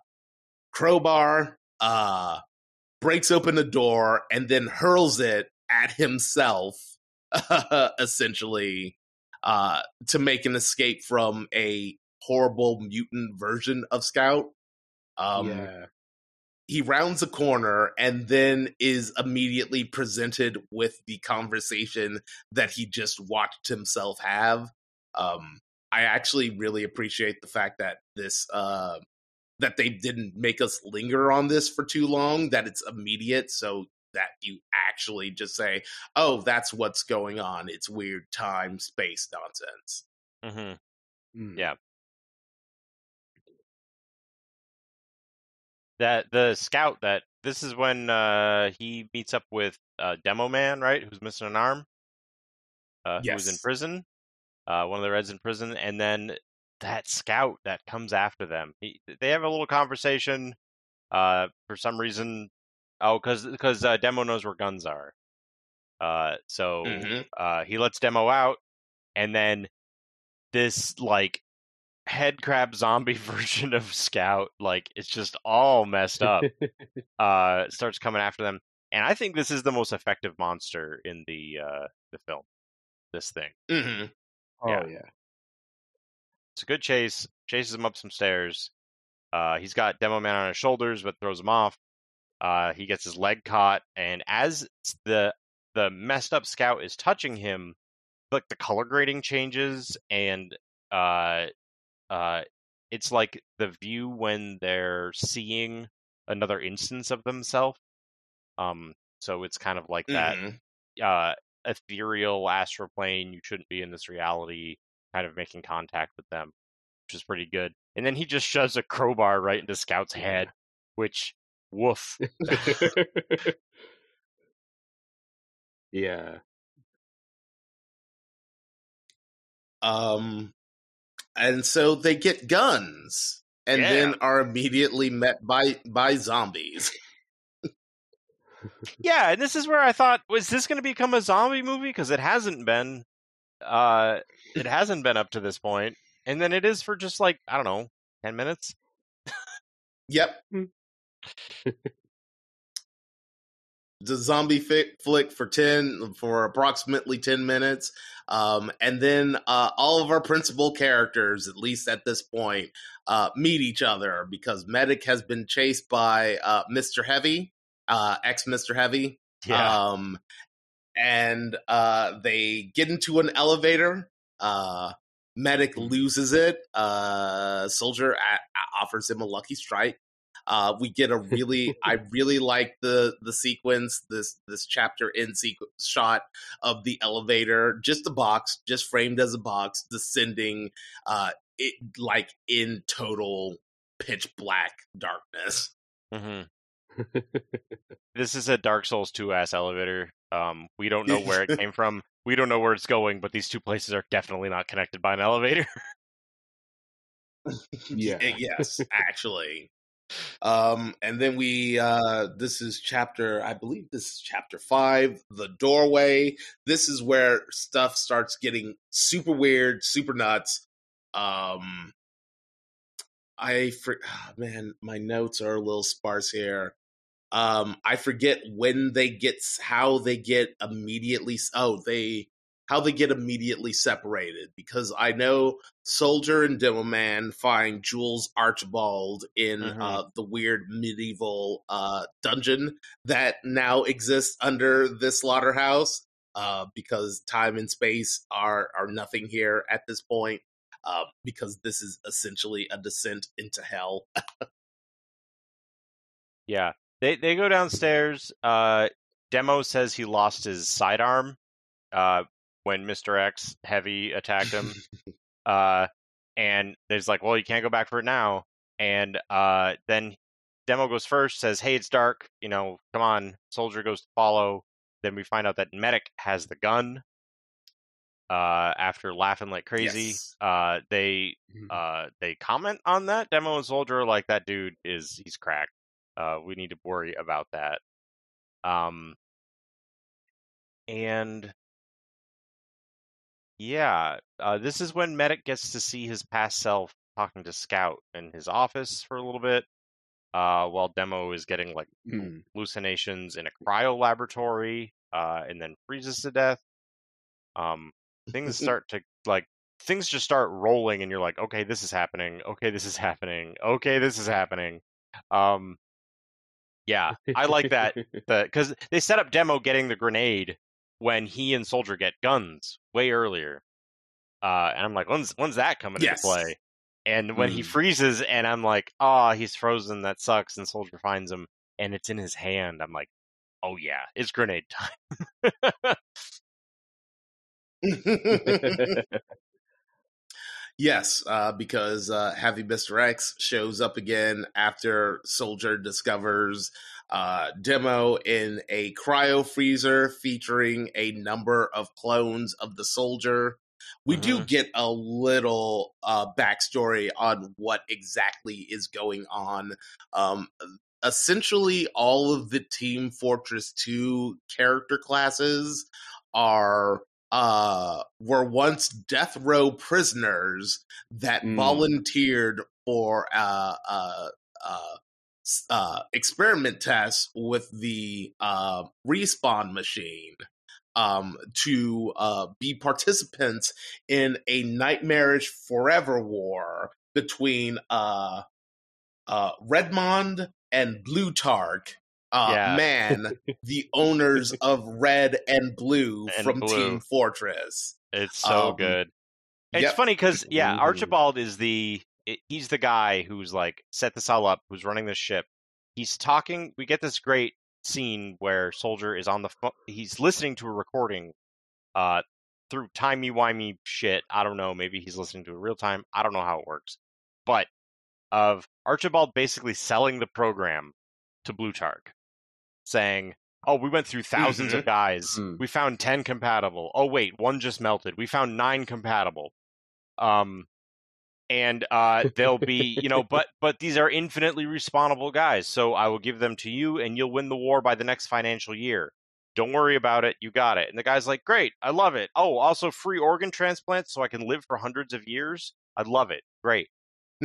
crowbar, uh, breaks open the door, and then hurls it at himself, essentially, uh, to make an escape from a horrible mutant version of Scout. Um, yeah. he rounds a corner and then is immediately presented with the conversation that he just watched himself have. Um, I actually really appreciate the fact that this uh, that they didn't make us linger on this for too long. That it's immediate, so that you actually just say, "Oh, that's what's going on." It's weird time space nonsense. hmm Mm. Yeah. That the scout that this is when uh he meets up with uh Demo Man, right? Who's missing an arm. Uh who was in prison. Uh one of the Reds in prison and then that scout that comes after them. He, they have a little conversation uh for some reason oh cuz cuz uh, Demo knows where guns are. Uh so Mhm. uh he lets Demo out and then this like head crab zombie version of Scout, like it's just all messed up. uh, starts coming after them, and I think this is the most effective monster in the uh, the film. This thing, hmm oh Yeah. yeah. it's a good chase. Chases him up some stairs. Uh, he's got Demo Man on his shoulders, but throws him off. Uh, he gets his leg caught, and as the the messed up Scout is touching him, like the color grading changes, and uh, uh, it's like the view when they're seeing another instance of themselves. Um, so it's kind of like that Mhm. uh, ethereal astral plane. You shouldn't be in this reality. Kind of making contact with them, which is pretty good. And then he just shoves a crowbar right into Scout's head, which woof. yeah. Um, and so they get guns and Yeah. then are immediately met by by zombies. Yeah, and this is where I thought, was this going to become a zombie movie? Because it hasn't been. Uh, it hasn't been up to this point, and then it is for just like I don't know, ten minutes. Yep. The zombie flick for 10 for approximately 10 minutes um, and then uh, all of our principal characters at least at this point uh, meet each other because medic has been chased by uh, mr heavy uh, ex mr heavy um, and uh, they get into an elevator uh, medic loses it uh, soldier offers him a lucky strike uh, we get a really, I really like the the sequence, this this chapter in sequence shot of the elevator, just a box, just framed as a box, descending, uh, it like in total pitch black darkness. Mm-hmm. This is a Dark Souls 2 ass elevator. Um, we don't know where it came from. We don't know where it's going, but these two places are definitely not connected by an elevator. Yeah. Y- yes, actually. Um, and then we uh this is chapter, I believe this is chapter five, the doorway. This is where stuff starts getting super weird, super nuts. Um I for ah, man, my notes are a little sparse here. Um, I forget when they get how they get immediately. Oh, they how they get immediately separated because I know Soldier and Demo Man find Jules Archibald in Mhm. uh, the weird medieval uh, dungeon that now exists under this slaughterhouse uh, because time and space are are nothing here at this point. Uh, because this is essentially a descent into hell. yeah. They they go downstairs. Uh, Demo says he lost his sidearm uh, when Mr. X Heavy attacked him. uh, and there's like, well, you can't go back for it now. And uh, then Demo goes first, says, "Hey, it's dark. You know, come on." Soldier goes to follow. Then we find out that Medic has the gun. Uh, after laughing like crazy, Yes. uh, they Mhm. uh, they comment on that. Demo and Soldier are like that dude is he's cracked. Uh, we need to worry about that. Um, and yeah, uh, this is when Medic gets to see his past self talking to Scout in his office for a little bit, uh, while Demo is getting like Hmm. hallucinations in a cryo laboratory, uh, and then freezes to death. Um, things start to like things just start rolling, and you're like, okay, this is happening. Okay, this is happening. Okay, this is happening. Um, yeah, I like that because they set up Demo getting the grenade when he and Soldier get guns way earlier. Uh, and I'm like, when's when's that coming Yes. into play? And when he Mm. freezes, and I'm like, oh, he's frozen. That sucks. And Soldier finds him, and it's in his hand. I'm like, oh yeah, it's grenade time. yes, uh, because uh, Heavy Mr. X shows up again after Soldier discovers uh, Demo in a cryo freezer featuring a number of clones of the Soldier. We do Mhm. get a little uh, backstory on what exactly is going on. Um, essentially, all of the Team Fortress 2 character classes are uh were once death row prisoners that Mm. volunteered for uh uh uh experiment tests with the uh respawn machine um to uh be participants in a nightmarish forever war between uh uh Redmond and Blutarch uh Yeah. man the owners of Red and Blue And from Blue. Team Fortress. It's so Um, good. It's yep. funny because yeah, Mhm. Archibald is the i- he's the guy who's like set this all up, who's running this ship. He's talking. We get this great scene where Soldier is on the phone. He's listening to a recording, uh, through timey wimey shit. I don't know. Maybe he's listening to it real time. I don't know how it works, but of Archibald basically selling the program to Blutarch, saying, "Oh, we went through 1000s of guys. Mm. We found ten compatible. Oh wait, one just melted. We found nine compatible. Um, and uh, they'll be, you know, but but these are infinitely respawnable guys. So I will give them to you, and you'll win the war by the next financial year. Don't worry about it. You got it. And the guy's like, "Great, I love it. Oh, also free organ transplants, so I can live for hundreds of years. I love it. Great."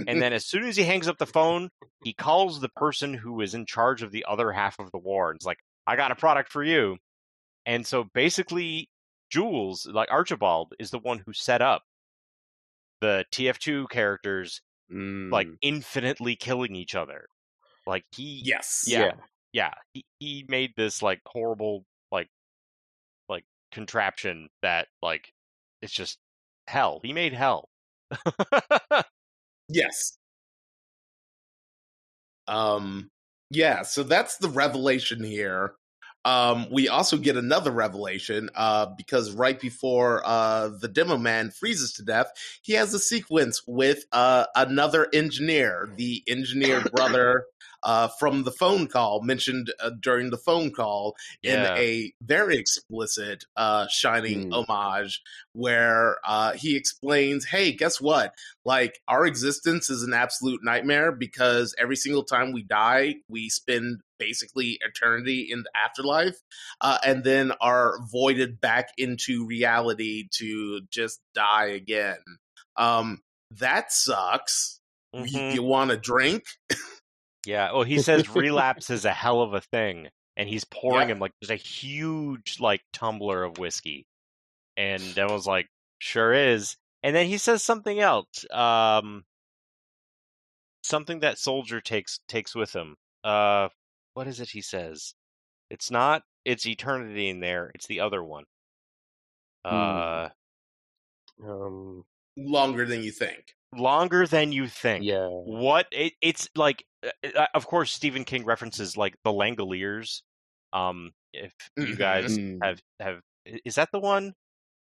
And then as soon as he hangs up the phone, he calls the person who is in charge of the other half of the war and is like, I got a product for you. And so basically, Jules, like Archibald, is the one who set up the TF2 characters like Mm. infinitely killing each other. Like he yes. yeah. yeah, he, he made this like horrible like like contraption that like it's just hell. He made hell. Yes. Um yeah, so that's the revelation here. Um we also get another revelation uh because right before uh the demo man freezes to death, he has a sequence with uh another engineer, the engineer brother uh from the phone call mentioned uh, during the phone call Yeah. in a very explicit uh shining Hmm. homage where uh he explains, "Hey, guess what? Like our existence is an absolute nightmare because every single time we die, we spend basically eternity in the afterlife uh, and then are voided back into reality to just die again. Um that sucks. You, Mhm. you want a drink? Yeah. Well, he says relapse is a hell of a thing, and he's pouring Yeah. him like there's a huge like tumbler of whiskey, and Demo's like, "Sure is." And then he says something else, um, something that Soldier takes takes with him. Uh, what is it? He says, "It's not. It's eternity in there. It's the other one." Uh, Um, Longer than you think. longer than you think. yeah. what it, it's like uh, uh, of course stephen king references like the langoliers um if you Mhm. guys Mm. have have is that the one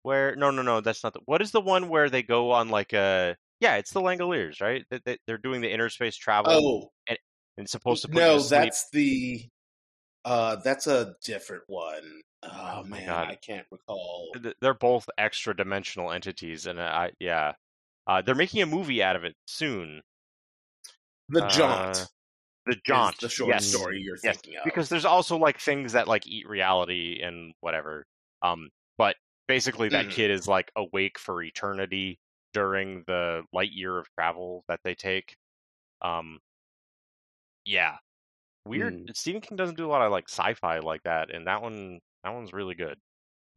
where no no no that's not the what is the one where they go on like a yeah it's the langoliers right they, they, they're doing the interspace travel Oh, and it's supposed to no, that's the uh that's a different one. Oh, Oh man, God. I can't recall. They're both extra dimensional entities and i yeah uh, they're making a movie out of it soon The Uh, Jaunt. the is jaunt the short yes. story you're Yes, thinking of. because there's also like things that like eat reality and whatever. Um, but basically that Mhm. kid is like awake for eternity during the light year of travel that they take. Um, yeah, weird. Mm. Stephen King doesn't do a lot of like sci-fi like that, and that one that one's really good.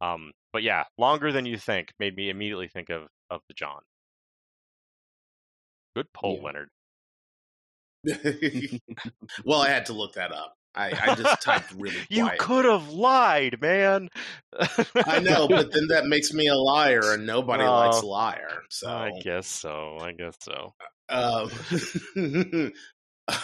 Um, but yeah, longer than you think made me immediately think of of the Jaunt. Good pull, Yeah. Leonard. well, I had to look that up. I, I just typed really You could have lied, man. I know, but then that makes me a liar, and nobody Oh. likes a liar. So I guess so. I guess so. um,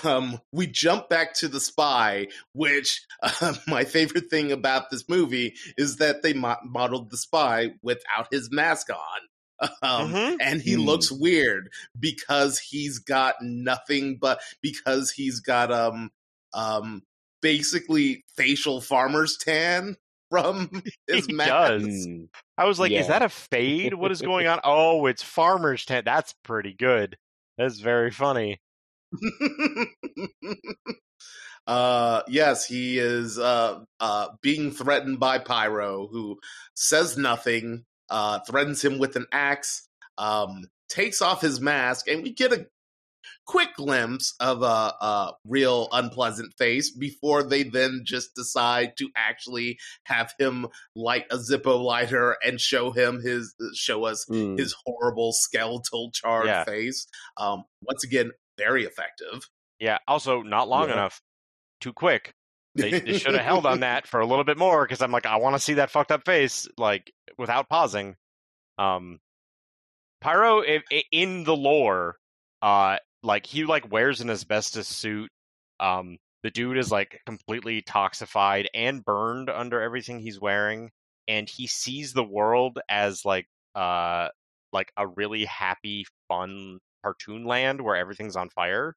um, we jump back to the spy, which uh, my favorite thing about this movie is that they mo- modeled the spy without his mask on. Um, Mhm. And he Hmm. looks weird because he's got nothing but because he's got um um basically facial farmer's tan from his He mask. does. I was like, is that a fade? What is going on? Oh, it's farmer's tan. That's pretty good. That's very funny. uh yes he is uh uh being threatened by pyro who says nothing uh threatens him with an axe um takes off his mask and we get a quick glimpse of a, a real unpleasant face before they then just decide to actually have him light a zippo lighter and show him his show us Mm. his horrible skeletal charred Yeah. face um once again very effective Yeah. Also, not long Yeah. enough. Too quick. They, they should have held on that for a little bit more because I'm like, I want to see that fucked up face, like without pausing. Um, Pyro i i in the lore, uh, like he like wears an asbestos suit. Um, the dude is like completely toxified and burned under everything he's wearing, and he sees the world as like uh like a really happy, fun cartoon land where everything's on fire,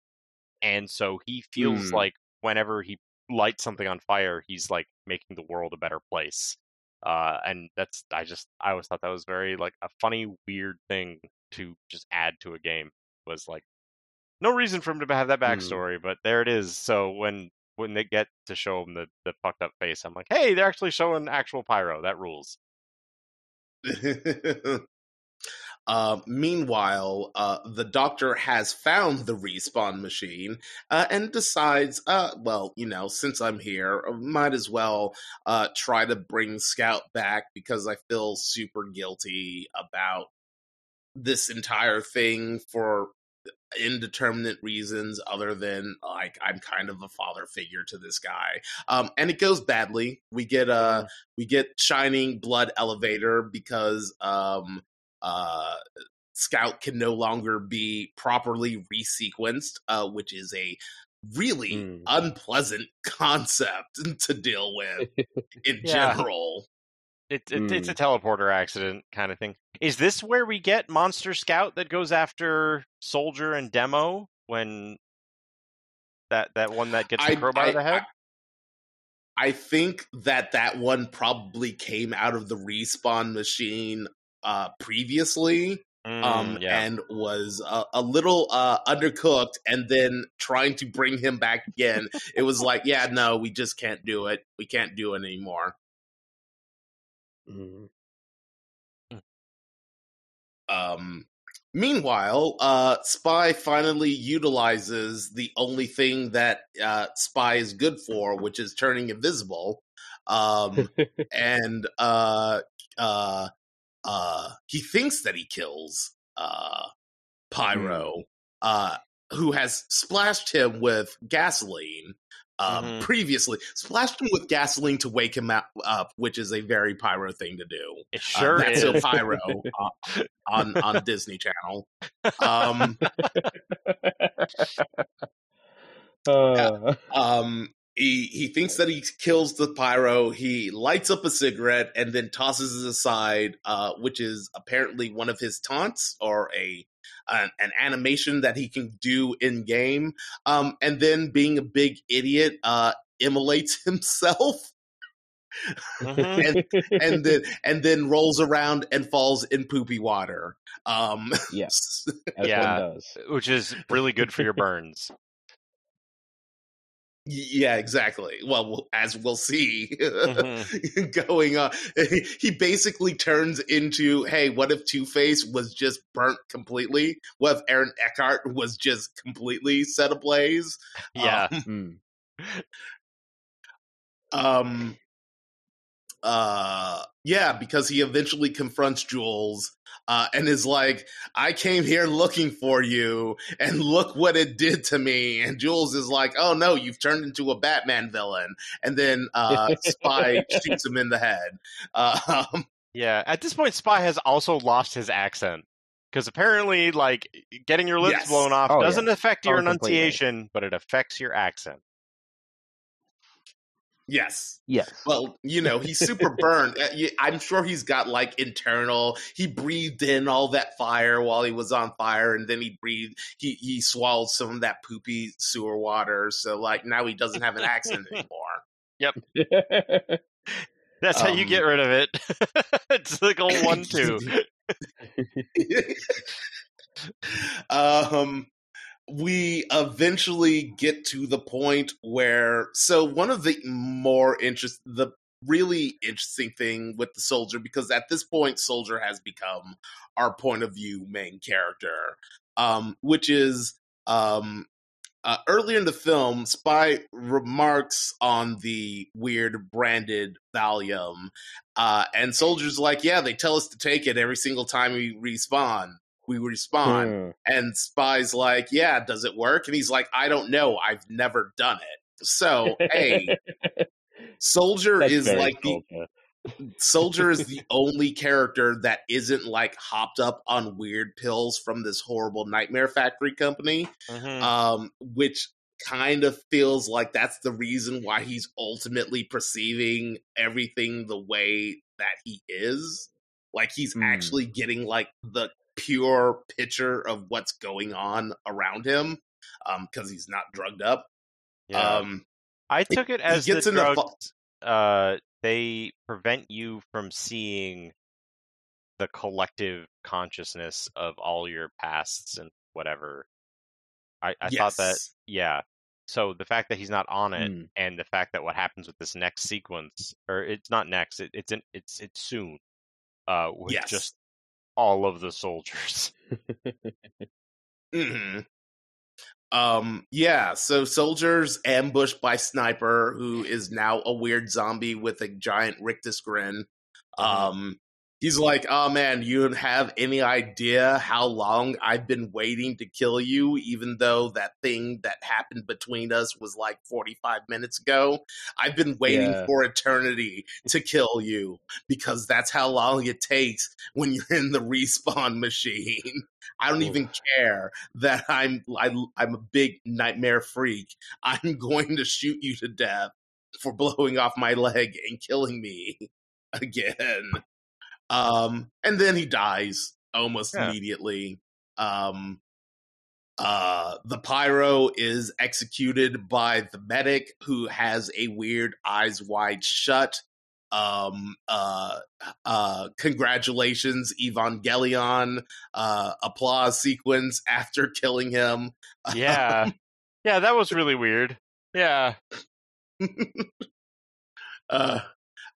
and so he feels Hmm. like whenever he lights something on fire, he's like making the world a better place. Uh, and that's I just I always thought that was very like a funny, weird thing to just add to a game. Was like no reason for him to have that Hmm. backstory, but there it is. So when when they get to show him the the fucked up face, I'm like, hey, they're actually showing actual pyro. That rules. uh, meanwhile, uh, the doctor has found the respawn machine uh, and decides, uh, well, you know, since I'm here, I might as well uh, try to bring Scout back because I feel super guilty about this entire thing for indeterminate reasons other than like I'm kind of a father figure to this guy. Um and it goes badly. We get uh we get shining blood elevator because um uh Scout can no longer be properly resequenced, uh, which is a really Mm. unpleasant concept to deal with in Yeah. general. It, it, It's a teleporter accident kind of thing. Is this where we get Monster Scout that goes after Soldier and Demo when that that one that gets the I- crowbar to the head? I think that that one probably came out of the respawn machine uh previously um Mm, yeah. and was uh, a little uh undercooked and then trying to bring him back again it was like yeah no we just can't do it we can't do it anymore Mm. um meanwhile uh spy finally utilizes the only thing that uh spy is good for which is turning invisible. Um and uh uh uh he thinks that he kills uh pyro uh who has splashed him with gasoline um Mhm. previously. Splashed him with gasoline to wake him up, up which is a very pyro thing to do. It Uh, sure that's is. so pyro uh, on on disney channel. Um Uh, um he he thinks that he kills the pyro. He lights up a cigarette and then tosses it aside uh which is apparently one of his taunts or a an, an animation that he can do in game um and then being a big idiot uh immolates himself Mhm. and and then and then rolls around and falls in poopy water um yes, as Yeah. Which is really good for your burns. Yeah, exactly. Well, as we'll see Mhm. going on, he basically turns into, hey, what if Two Face was just burnt completely? What if Aaron Eckhart was just completely set ablaze? Yeah. Um, Mm. um uh yeah because he eventually confronts jules uh and is like i came here looking for you and look what it did to me and jules is like oh no you've turned into a batman villain and then uh spy shoots him in the head uh, um, Yeah. At this point, Spy has also lost his accent. Because apparently, like, getting your lips Yes. blown off Oh, doesn't affect your Oh, completely. enunciation, but it affects your accent. Yes Yes. well you know he's super burned Uh, i'm sure he's got like internal he breathed in all that fire while he was on fire and then he breathed he he swallowed some of that poopy sewer water so like now he doesn't have an accent anymore Yep. That's how you Um, get rid of it. it's like a one two. um we eventually get to the point where so one of the more interest the really interesting thing with the soldier because at this point soldier has become our point of view main character um which is um uh, earlier in the film, Spy remarks on the weird branded Valium, uh, and soldiers like, "Yeah, they tell us to take it every single time we respawn. We respond. Mm. And Spy's like, "Yeah, does it work?" And he's like, "I don't know. I've never done it." So, hey, Soldier That's is like the Soldier. Soldier is the only character that isn't like hopped up on weird pills from this horrible Nightmare Factory company Mhm. um, which kind of feels like that's the reason why he's ultimately perceiving everything the way that he is. Like he's Hmm. actually getting like the pure picture of what's going on around him um because he's not drugged up. yeah. Um, I took it as gets the a uh, they prevent you from seeing the collective consciousness of all your pasts and whatever. I, I thought that yeah. So the fact that he's not on it, Mm. and the fact that what happens with this next sequence, or it's not next, it, it's in, it's it's soon, uh, with Yes. just all of the soldiers. hmm Um, yeah, so soldiers ambushed by Sniper, who is now a weird zombie with a giant rictus grin. Um, he's like, "Oh man, you don't have any idea how long I've been waiting to kill you, even though that thing that happened between us was like 45 minutes ago. I've been waiting Yeah. for eternity to kill you because that's how long it takes when you're in the respawn machine. I don't even care that I'm I, I'm a big nightmare freak. I'm going to shoot you to death for blowing off my leg and killing me again. Um, and then he dies almost Yeah. immediately. Um, uh, the pyro is executed by the medic who has a weird eyes wide shut. Um, uh, uh, congratulations, Evangelion. Uh, applause sequence after killing him. yeah, yeah, that was really weird. Yeah, uh,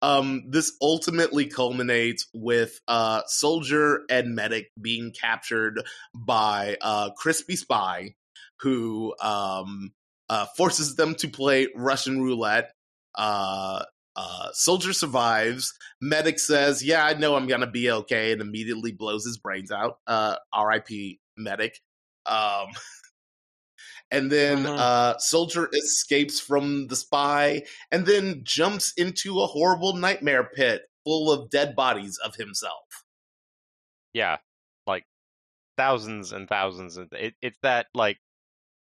um, this ultimately culminates with uh, Soldier and Medic being captured by uh, Crispy Spy, who um, uh, forces them to play Russian roulette. Uh, uh, Soldier survives. Medic says, "Yeah, I know I'm gonna be okay," and immediately blows his brains out. Uh, R.I.P. Medic. Um, and then Mhm. uh, Soldier escapes from the spy, and then jumps into a horrible nightmare pit full of dead bodies of himself. yeah, like thousands and thousands. And it, it's that like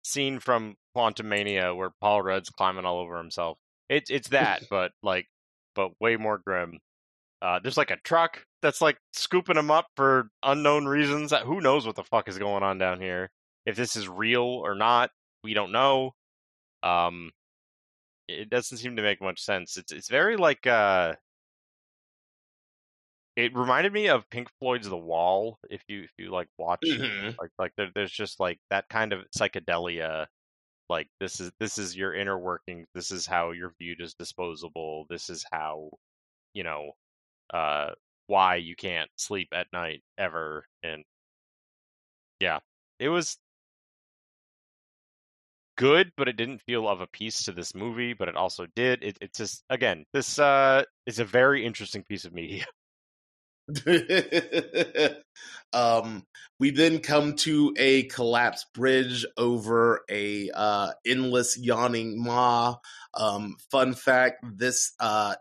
scene from Quantumania where Paul Rudd's climbing all over himself. It's it's that, but like, but way more grim. Uh, there's like a truck that's like scooping him up for unknown reasons. Who knows what the fuck is going on down here? If this is real or not, we don't know. Um, it doesn't seem to make much sense. It's it's very like uh, it reminded me of Pink Floyd's The Wall. If you if you like watch Mhm. like like there, there's just like that kind of psychedelia like this is this is your inner workings this is how you're viewed as disposable this is how you know uh why you can't sleep at night ever and yeah it was good but it didn't feel of a piece to this movie but it also did it, it's just again this uh is a very interesting piece of media um, we then come to a collapsed bridge over a uh, endless yawning maw. Um, fun fact: this uh,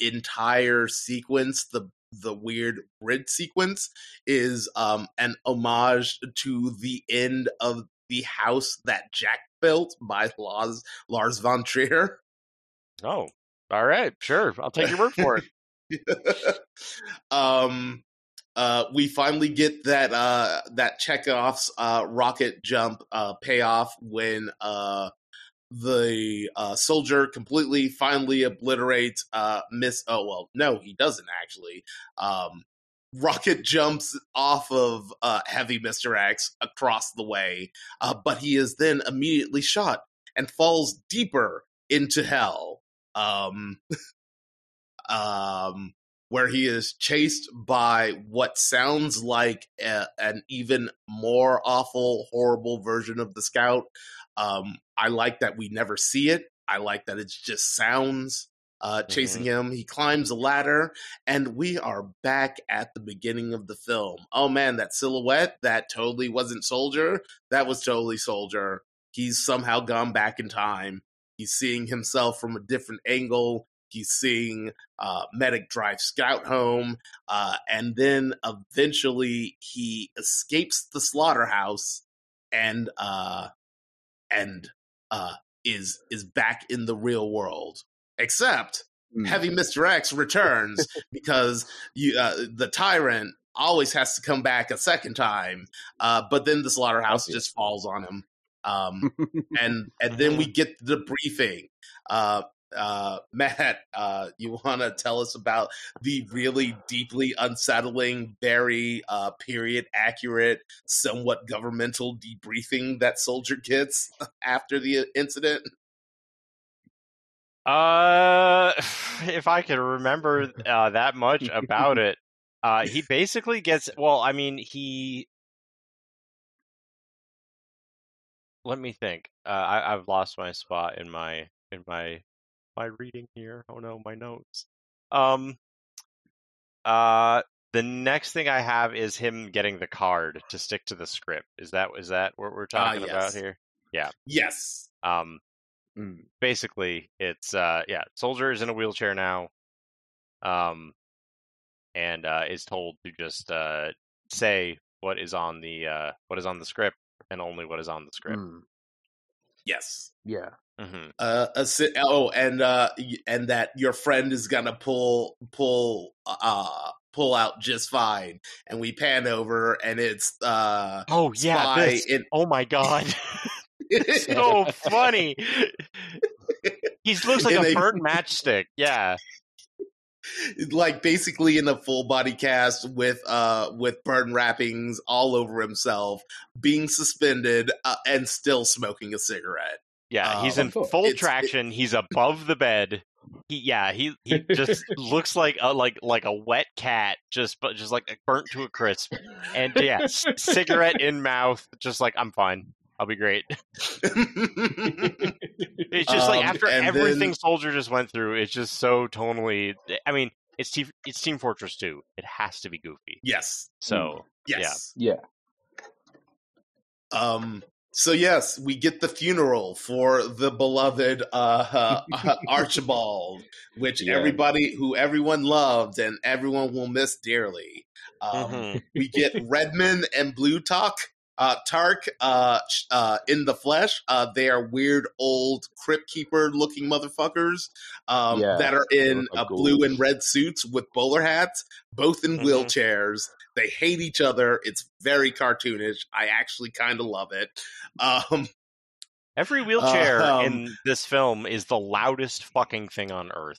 entire sequence, the the weird bridge sequence, is um, an homage to the end of the house that Jack built by Lars Lars von Trier. oh all right sure i'll take your word for it um uh we finally get that uh that Chekhov's uh rocket jump uh payoff when uh the uh soldier completely finally obliterates uh miss oh well no he doesn't actually um rocket jumps off of uh heavy mr x across the way uh but he is then immediately shot and falls deeper into hell um um, where he is chased by what sounds like a, an even more awful, horrible version of the scout. Um, I like that we never see it. I like that it's just sounds uh, chasing him. He climbs a ladder, and we are back at the beginning of the film. Oh man, that silhouette, that totally wasn't Soldier. That was totally Soldier. He's somehow gone back in time. He's seeing himself from a different angle. He's seeing uh, Medic drive Scout home, uh, and then eventually he escapes the slaughterhouse and uh, and uh, is is back in the real world. Except Mm. Heavy X returns because you uh, the tyrant always has to come back a second time, uh, but then the slaughterhouse just falls on him. Um, and and then we get the briefing. Uh, uh, Matt, uh, you want to tell us about the really deeply unsettling, very uh, period accurate, somewhat governmental debriefing that Soldier gets after the incident? Uh, if I could remember uh, that much about it, uh, he basically gets. Well, I mean, he. Let me think. Uh, I, I've lost my spot in my in my my reading here. Oh no, my notes. Um. Uh, the next thing I have is him getting the card to stick to the script. Is that is that what we're Ah, talking about yes. here? Yeah. Yes. Um, Mm. basically it's uh yeah soldier is in a wheelchair now um and uh is told to just uh say what is on the uh what is on the script and only what is on the script Mm. Yes. Yeah. Mm-hmm. Uh, a, si- oh, and uh, and that your friend is gonna pull pull uh pull out just fine, and we pan over, and it's uh oh yeah Spy this. in- oh my god so funny. He looks like And a they- burnt matchstick yeah. Like basically in a full body cast with uh with burn wrappings all over himself, being suspended uh, and still smoking a cigarette. yeah he's Um, in full it's- it- traction. He's above the bed. He, yeah, he he just looks like a like like a wet cat, just but just like burnt to a crisp, and yeah, c- cigarette in mouth, just like I'm fine, I'll be great. It's just like Um, after everything then- Soldier just went through, it's just so tonally. I mean, it's Team, it's Team Fortress 2. It has to be goofy. yes, So yes. Yeah. Um. So yes, we get the funeral for the beloved uh, uh, Archibald, which Yeah. everybody, who everyone loved and everyone will miss dearly. Um, mhm. we get Redmond and Blutarch. Uh, Tark uh, uh, in the flesh. Uh, they are weird old crypt keeper looking motherfuckers um, Yeah, that are in they're uh, blue and red suits with bowler hats, both in Mhm. wheelchairs. They hate each other. It's very cartoonish. I actually kind of love it. Um, every wheelchair Um, in this film is the loudest fucking thing on earth.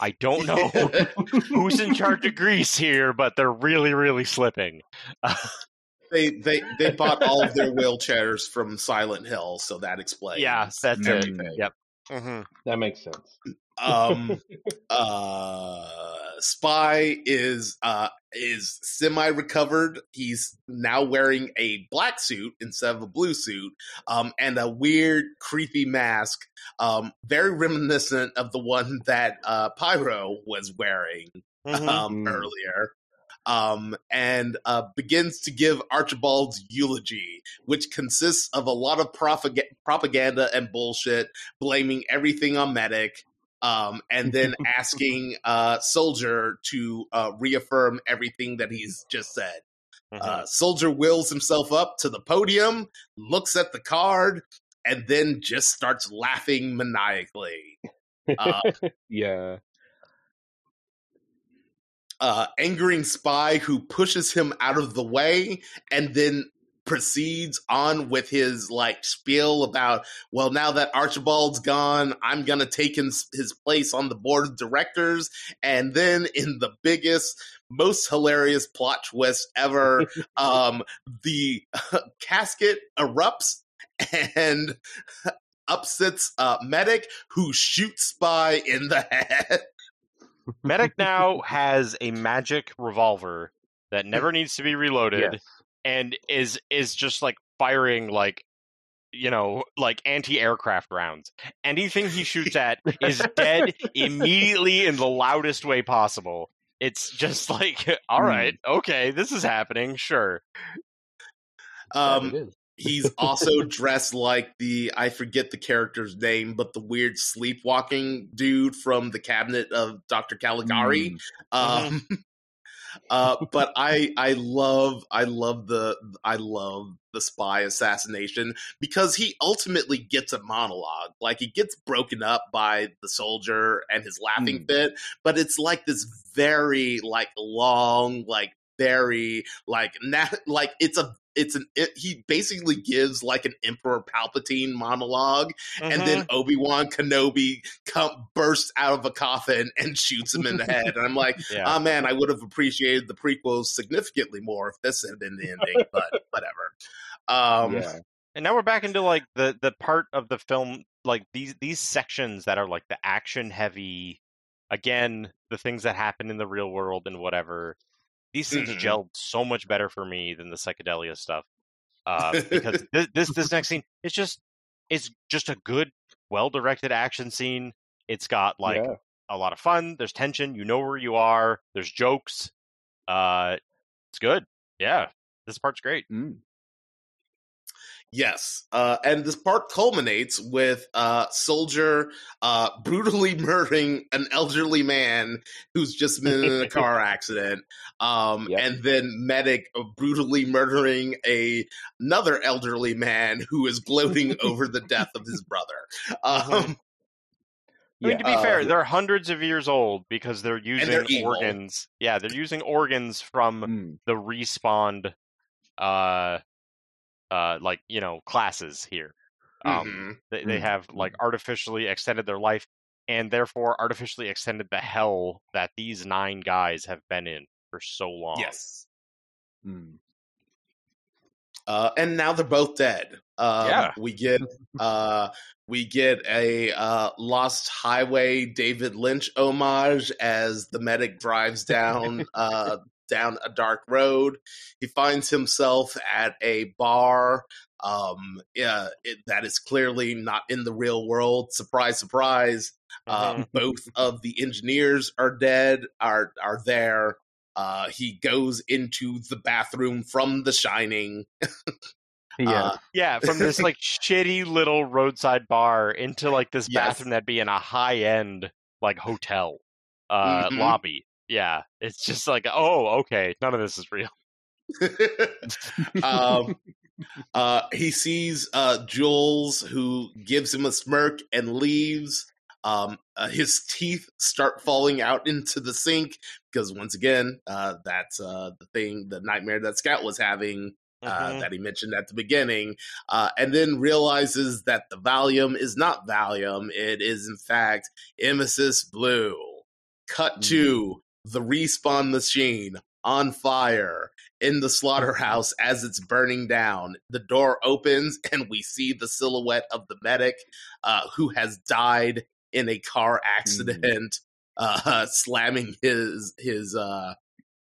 I don't know who's in charge of grease here, but they're really, really slipping. they they they bought all of their wheelchairs from Silent Hill, so that explains. Yeah, that's it. everything. Yep. hmm That makes sense. Um, uh, Spy is uh is semi recovered. He's now wearing a black suit instead of a blue suit, um, and a weird, creepy mask, um, very reminiscent of the one that uh Pyro was wearing hmm um, Mm. earlier. Um, and uh, begins to give Archibald's eulogy, which consists of a lot of propag- propaganda and bullshit, blaming everything on Medic, um, and then asking uh, Soldier to uh, reaffirm everything that he's just said. Uh, Soldier wheels himself up to the podium, looks at the card, and then just starts laughing maniacally. Uh, Yeah. Uh, angering spy who pushes him out of the way and then proceeds on with his like spiel about well now that archibald's gone i'm gonna take his, his place on the board of directors. And then in the biggest most hilarious plot twist ever um the casket erupts and upsets uh medic who shoots spy in the head Medic now has a magic revolver that never needs to be reloaded Yes. and is is just like firing like you know like anti-aircraft rounds. Anything he shoots at is dead immediately in the loudest way possible. It's just like all right, okay, this is happening, sure. um That it is. He's also dressed like the I forget the character's name, but the weird sleepwalking dude from the cabinet of Dr. Caligari. Um uh but I I love I love the I love the spy assassination because he ultimately gets a monologue. Like he gets broken up by the soldier and his laughing fit, but it's like this very like long like very like na- like it's a it's an it, he basically gives like an emperor palpatine monologue and then Mm-hmm. obi-wan kenobi come bursts out of a coffin and shoots him in the head and i'm like yeah. oh man i would have appreciated the prequels significantly more if this had been the ending but whatever um yeah. and now we're back into like the the part of the film like these these sections that are like the action heavy again the things that happen in the real world and whatever these things Mhm. gelled so much better for me than the psychedelia stuff uh, because this, this this next scene it's just it's just a good well directed action scene it's got like Yeah. a lot of fun there's tension you know where you are there's jokes uh it's good yeah this part's great Mm. Yes, uh, and this part culminates with uh, Soldier uh, brutally murdering an elderly man who's just been in a car accident, um, Yep. and then Medic brutally murdering a another elderly man who is gloating over the death of his brother. Um, I mean, to be Yeah. fair, Uh, they're hundreds of years old because they're using they're organs. Yeah, they're using organs from Mm. the respawned, uh, uh, like you know, classes here. Um, mhm. they, they Mm, have like artificially extended their life, and therefore artificially extended the hell that these nine guys have been in for so long. Yes. Mm. uh, and now they're both dead. Um, Yeah. we get uh, we get a uh, Lost Highway David Lynch homage as the medic drives down uh, down a dark road. He finds himself at a bar. Um, yeah, it, that is clearly not in the real world. Surprise, surprise. Uh, Mhm. both of the engineers are dead. Are are there? Uh, he goes into the bathroom from The Shining. Yeah. Uh, Yeah, from this like shitty little roadside bar into like this Yes. bathroom that'd be in a high end like hotel uh Mhm. lobby. Yeah, it's just like, oh, okay, none of this is real. um, uh, he sees uh, Jules, who gives him a smirk and leaves. Um, uh, his teeth start falling out into the sink because, once again, uh, that's uh, the thing, the nightmare that Scout was having uh, Mhm. that he mentioned at the beginning, uh, and then realizes that the Valium is not Valium. It is, in fact, Emesis Blue. Cut to the respawn machine on fire in the slaughterhouse as it's burning down. The door opens and we see the silhouette of the medic uh, who has died in a car accident, uh, slamming his his uh,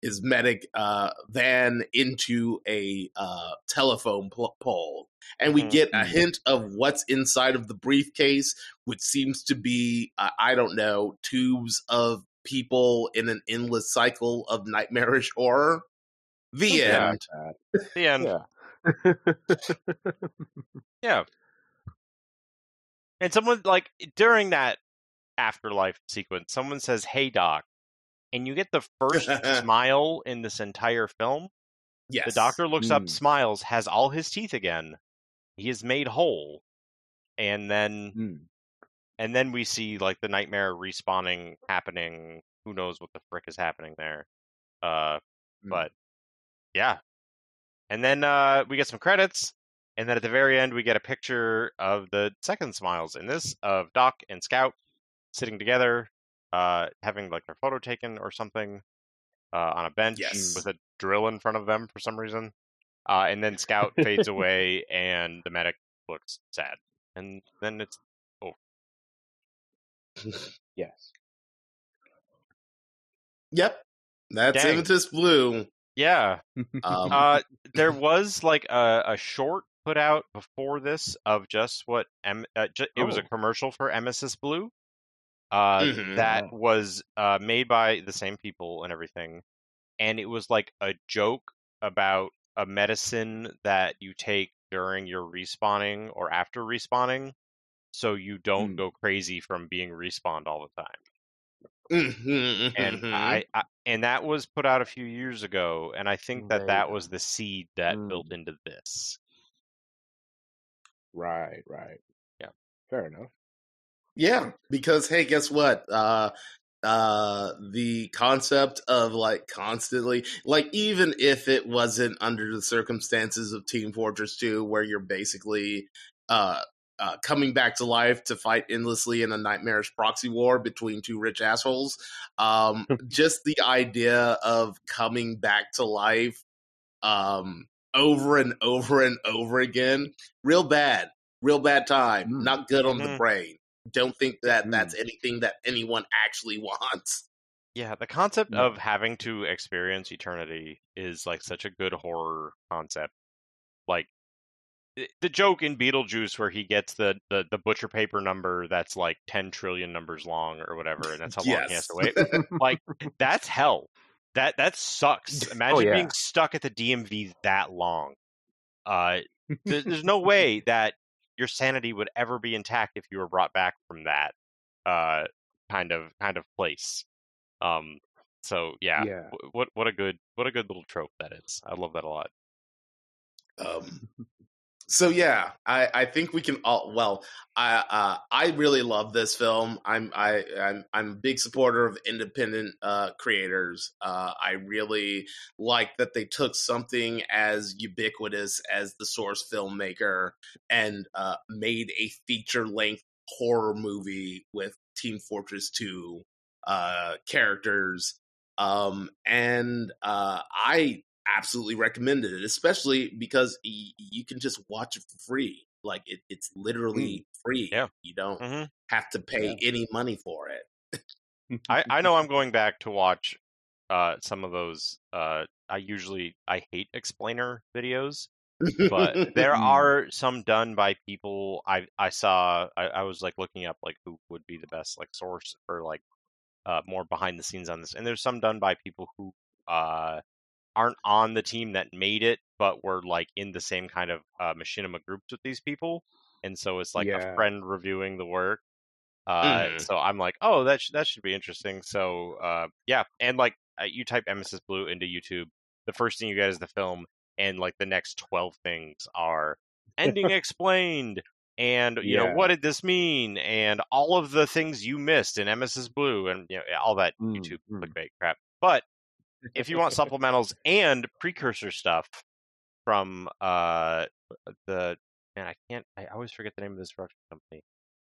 his medic uh, van into a uh, telephone pl- pole. And we get a Mhm. hint of what's inside of the briefcase, which seems to be, uh, I don't know, tubes of people in an endless cycle of nightmarish horror. The Yeah. end. The end. Yeah. Yeah. And someone like during that afterlife sequence, someone says, "Hey, doc," and you get the first smile in this entire film. Yes. The doctor looks up, Mm. smiles, has all his teeth again. He is made whole, and then Mm. And then we see like the nightmare respawning happening. Who knows what the frick is happening there? Uh, Mm. but yeah, and then uh, we get some credits, and then at the very end we get a picture of the second smiles in this of Doc and Scout sitting together, uh, having like their photo taken or something uh, on a bench Yes. with a drill in front of them for some reason. Uh, and then Scout fades away, and the medic looks sad, and then it's Yes. Yep. That's Dang. Emesis Blue. yeah. Um, Uh, there was like a, a short put out before this of just what M- uh, it was a Oh. commercial for Emesis Blue. Uh, Mhm. that was uh made by the same people and everything, and it was like a joke about a medicine that you take during your respawning or after respawning, so you don't Hmm. go crazy from being respawned all the time. and mhm. I, I and that was put out a few years ago, and I think that There that was the seed that Mm. built into this. Right, right. Yeah. Fair enough. Yeah, because hey, guess what? Uh uh the concept of like constantly like even if it wasn't under the circumstances of Team Fortress 2 where you're basically uh uh, coming back to life to fight endlessly in a nightmarish proxy war between two rich assholes. Um, just the idea of coming back to life um, over and over and over again, real bad, real bad time, Mm. not good on the Mhm. brain. Don't think that Mm. that's anything that anyone actually wants. Yeah, the concept No. of having to experience eternity is like such a good horror concept. Like the joke in Beetlejuice where he gets the, the, the butcher paper number that's like 10 trillion numbers long or whatever, and that's how long he has to wait. like that's hell. That that sucks. Imagine yeah. being stuck at the DMV that long. Uh, there, there's no way that your sanity would ever be intact if you were brought back from that uh, kind of kind of place. Um, so yeah, Yeah. w- what what a good what a good little trope that is. I love that a lot. Um, so yeah, I, I think we can all. Well, I uh, I really love this film. I'm I I'm I'm a big supporter of independent uh, creators. Uh, I really like that they took something as ubiquitous as the source filmmaker and uh, made a feature length horror movie with Team Fortress Two uh, characters. Um, and uh, I absolutely recommended it, especially because y- you can just watch it for free. Like it, it's literally free. Yeah. You don't hmm have to pay any money for it. I I know I'm going back to watch uh some of those. Uh, I usually I hate explainer videos, but there Mm. are some done by people I I saw. I, I was like looking up like who would be the best like source for like uh more behind the scenes on this, and there's some done by people who uh aren't on the team that made it, but were like in the same kind of uh, machinima groups with these people, and so it's like a friend reviewing the work. Uh, Mhm. So I'm like, oh, that sh- that should be interesting. So uh, yeah, and like uh, you type Emesis Blue into YouTube, the first thing you get is the film, and like the next twelve things are ending explained, and you know what did this mean, and all of the things you missed in Emesis Blue, and you know all that Mm, YouTube mm. clickbait crap. But if you want supplementals and precursor stuff from uh the man, I can't I always forget the name of this production company.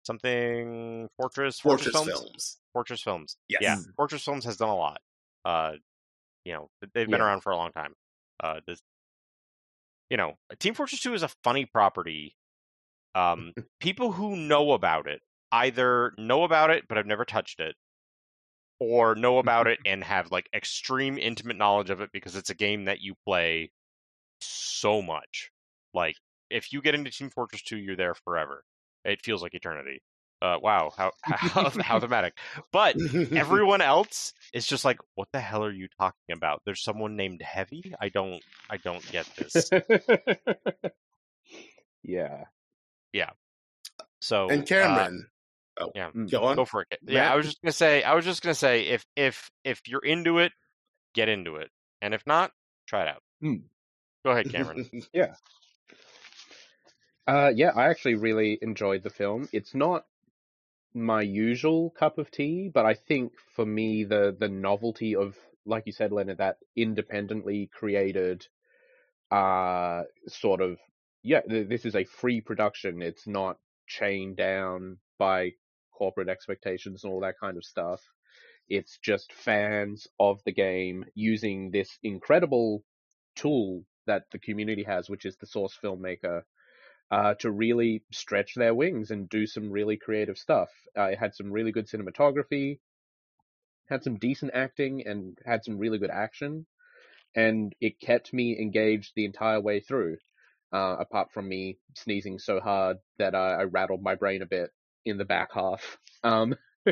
Something Fortress Fortress Films? films. Fortress Films. Yes. Yeah. Fortress Films has done a lot. Uh You know, they've been Yeah. around for a long time. Uh, this, you know, Team Fortress Two is a funny property. Um, people who know about it either know about it but have never touched it, or know about it and have like extreme intimate knowledge of it because it's a game that you play so much. Like if you get into Team Fortress 2, you're there forever. It feels like eternity. Uh, wow, how how, how thematic. But everyone else is just like, what the hell are you talking about? There's someone named Heavy. I don't, I don't get this. yeah. Yeah. So and uh, Cameron, yeah, go on. go for it. Yeah, I was just gonna say, I was just gonna say, if if if you're into it, get into it, and if not, try it out. Hmm. Go ahead, Cameron. Yeah. Uh, yeah, I actually really enjoyed the film. It's not my usual cup of tea, but I think for me the the novelty of, like you said, Leonard, that independently created, uh, sort of yeah, th- this is a free production. It's not chained down by corporate expectations and all that kind of stuff. It's just fans of the game using this incredible tool that the community has, which is the Source Filmmaker, uh, to really stretch their wings and do some really creative stuff. Uh, it had some really good cinematography, had some decent acting, and had some really good action. And it kept me engaged the entire way through, uh, apart from me sneezing so hard that I, I rattled my brain a bit in the back half. Um,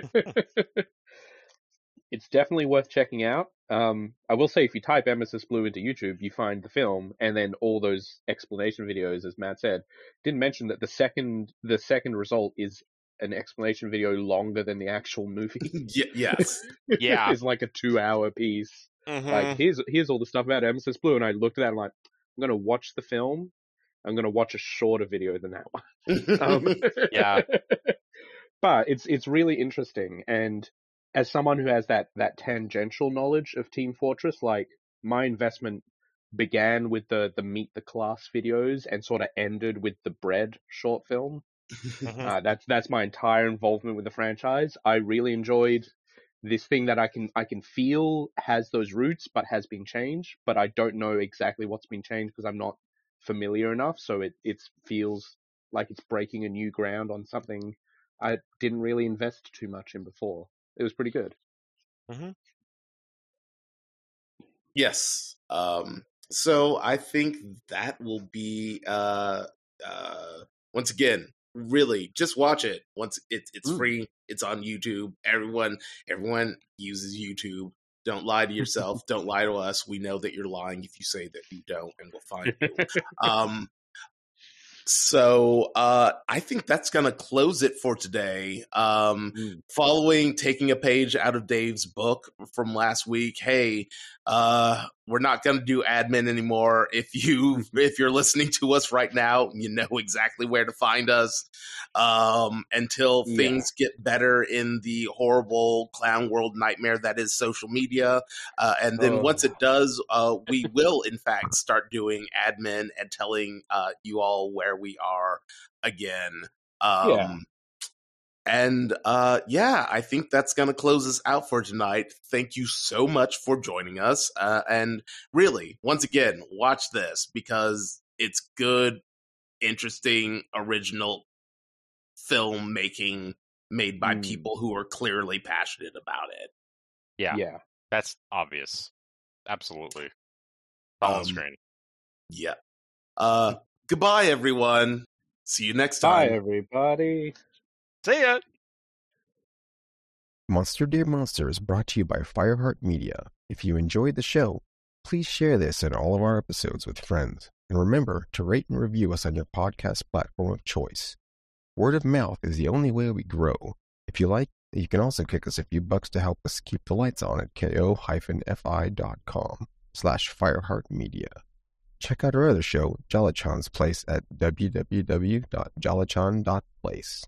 it's definitely worth checking out. Um, I will say, if you type Emesis Blue into YouTube, you find the film and then all those explanation videos, as Matt said. Didn't mention that the second the second result is an explanation video longer than the actual movie. Ye- yes. Yeah. it's like a two hour piece. Mhm. Like here's here's all the stuff about Emesis Blue, and I looked at that and I'm like, I'm gonna watch the film. I'm gonna watch a shorter video than that one. Um, Yeah. but it's it's really interesting, and as someone who has that that tangential knowledge of Team Fortress, like my investment began with the the meet the class videos and sort of ended with the bread short film. Mhm. Uh, that's that's my entire involvement with the franchise. I really enjoyed this thing that I can I can feel has those roots, but has been changed. But I don't know exactly what's been changed because I'm not familiar enough. So it it feels like it's breaking a new ground on something I didn't really invest too much in before. It was pretty good. Yes. Um, so I think that will be uh, uh, once again really just watch it. Once it's it's Mm. free, it's on YouTube. Everyone everyone uses YouTube. Don't lie to yourself. don't lie to us. We know that you're lying if you say that you don't, and we'll find you. um, so uh, I think that's going to close it for today. Um, Mm. following taking a page out of Dave's book from last week. Hey, uh, we're not going to do admin anymore. If you if you're listening to us right now, you know exactly where to find us. Um, until Yeah. things get better in the horrible clown world nightmare that is social media, uh, and then Oh. once it does, uh, we will in fact start doing admin and telling uh, you all where we are again. Um, Yeah. And uh, yeah, I think that's going to close us out for tonight. Thank you so much for joining us. Uh, and really, once again, watch this because it's good, interesting, original filmmaking made by Mm. people who are clearly passionate about it. yeah, yeah. that's obvious. Absolutely. On Um, screen. Yeah. Uh, goodbye, everyone. See you next time. Bye, time. everybody. See ya. Monster Dear Monster is brought to you by Fireheart Media. If you enjoyed the show, please share this and all of our episodes with friends. And remember to rate and review us on your podcast platform of choice. Word of mouth is the only way we grow. If you like, you can also kick us a few bucks to help us keep the lights on at ko-fi.com slash fireheartmedia. Check out our other show, Jalachan's Place at www.jalachan.place.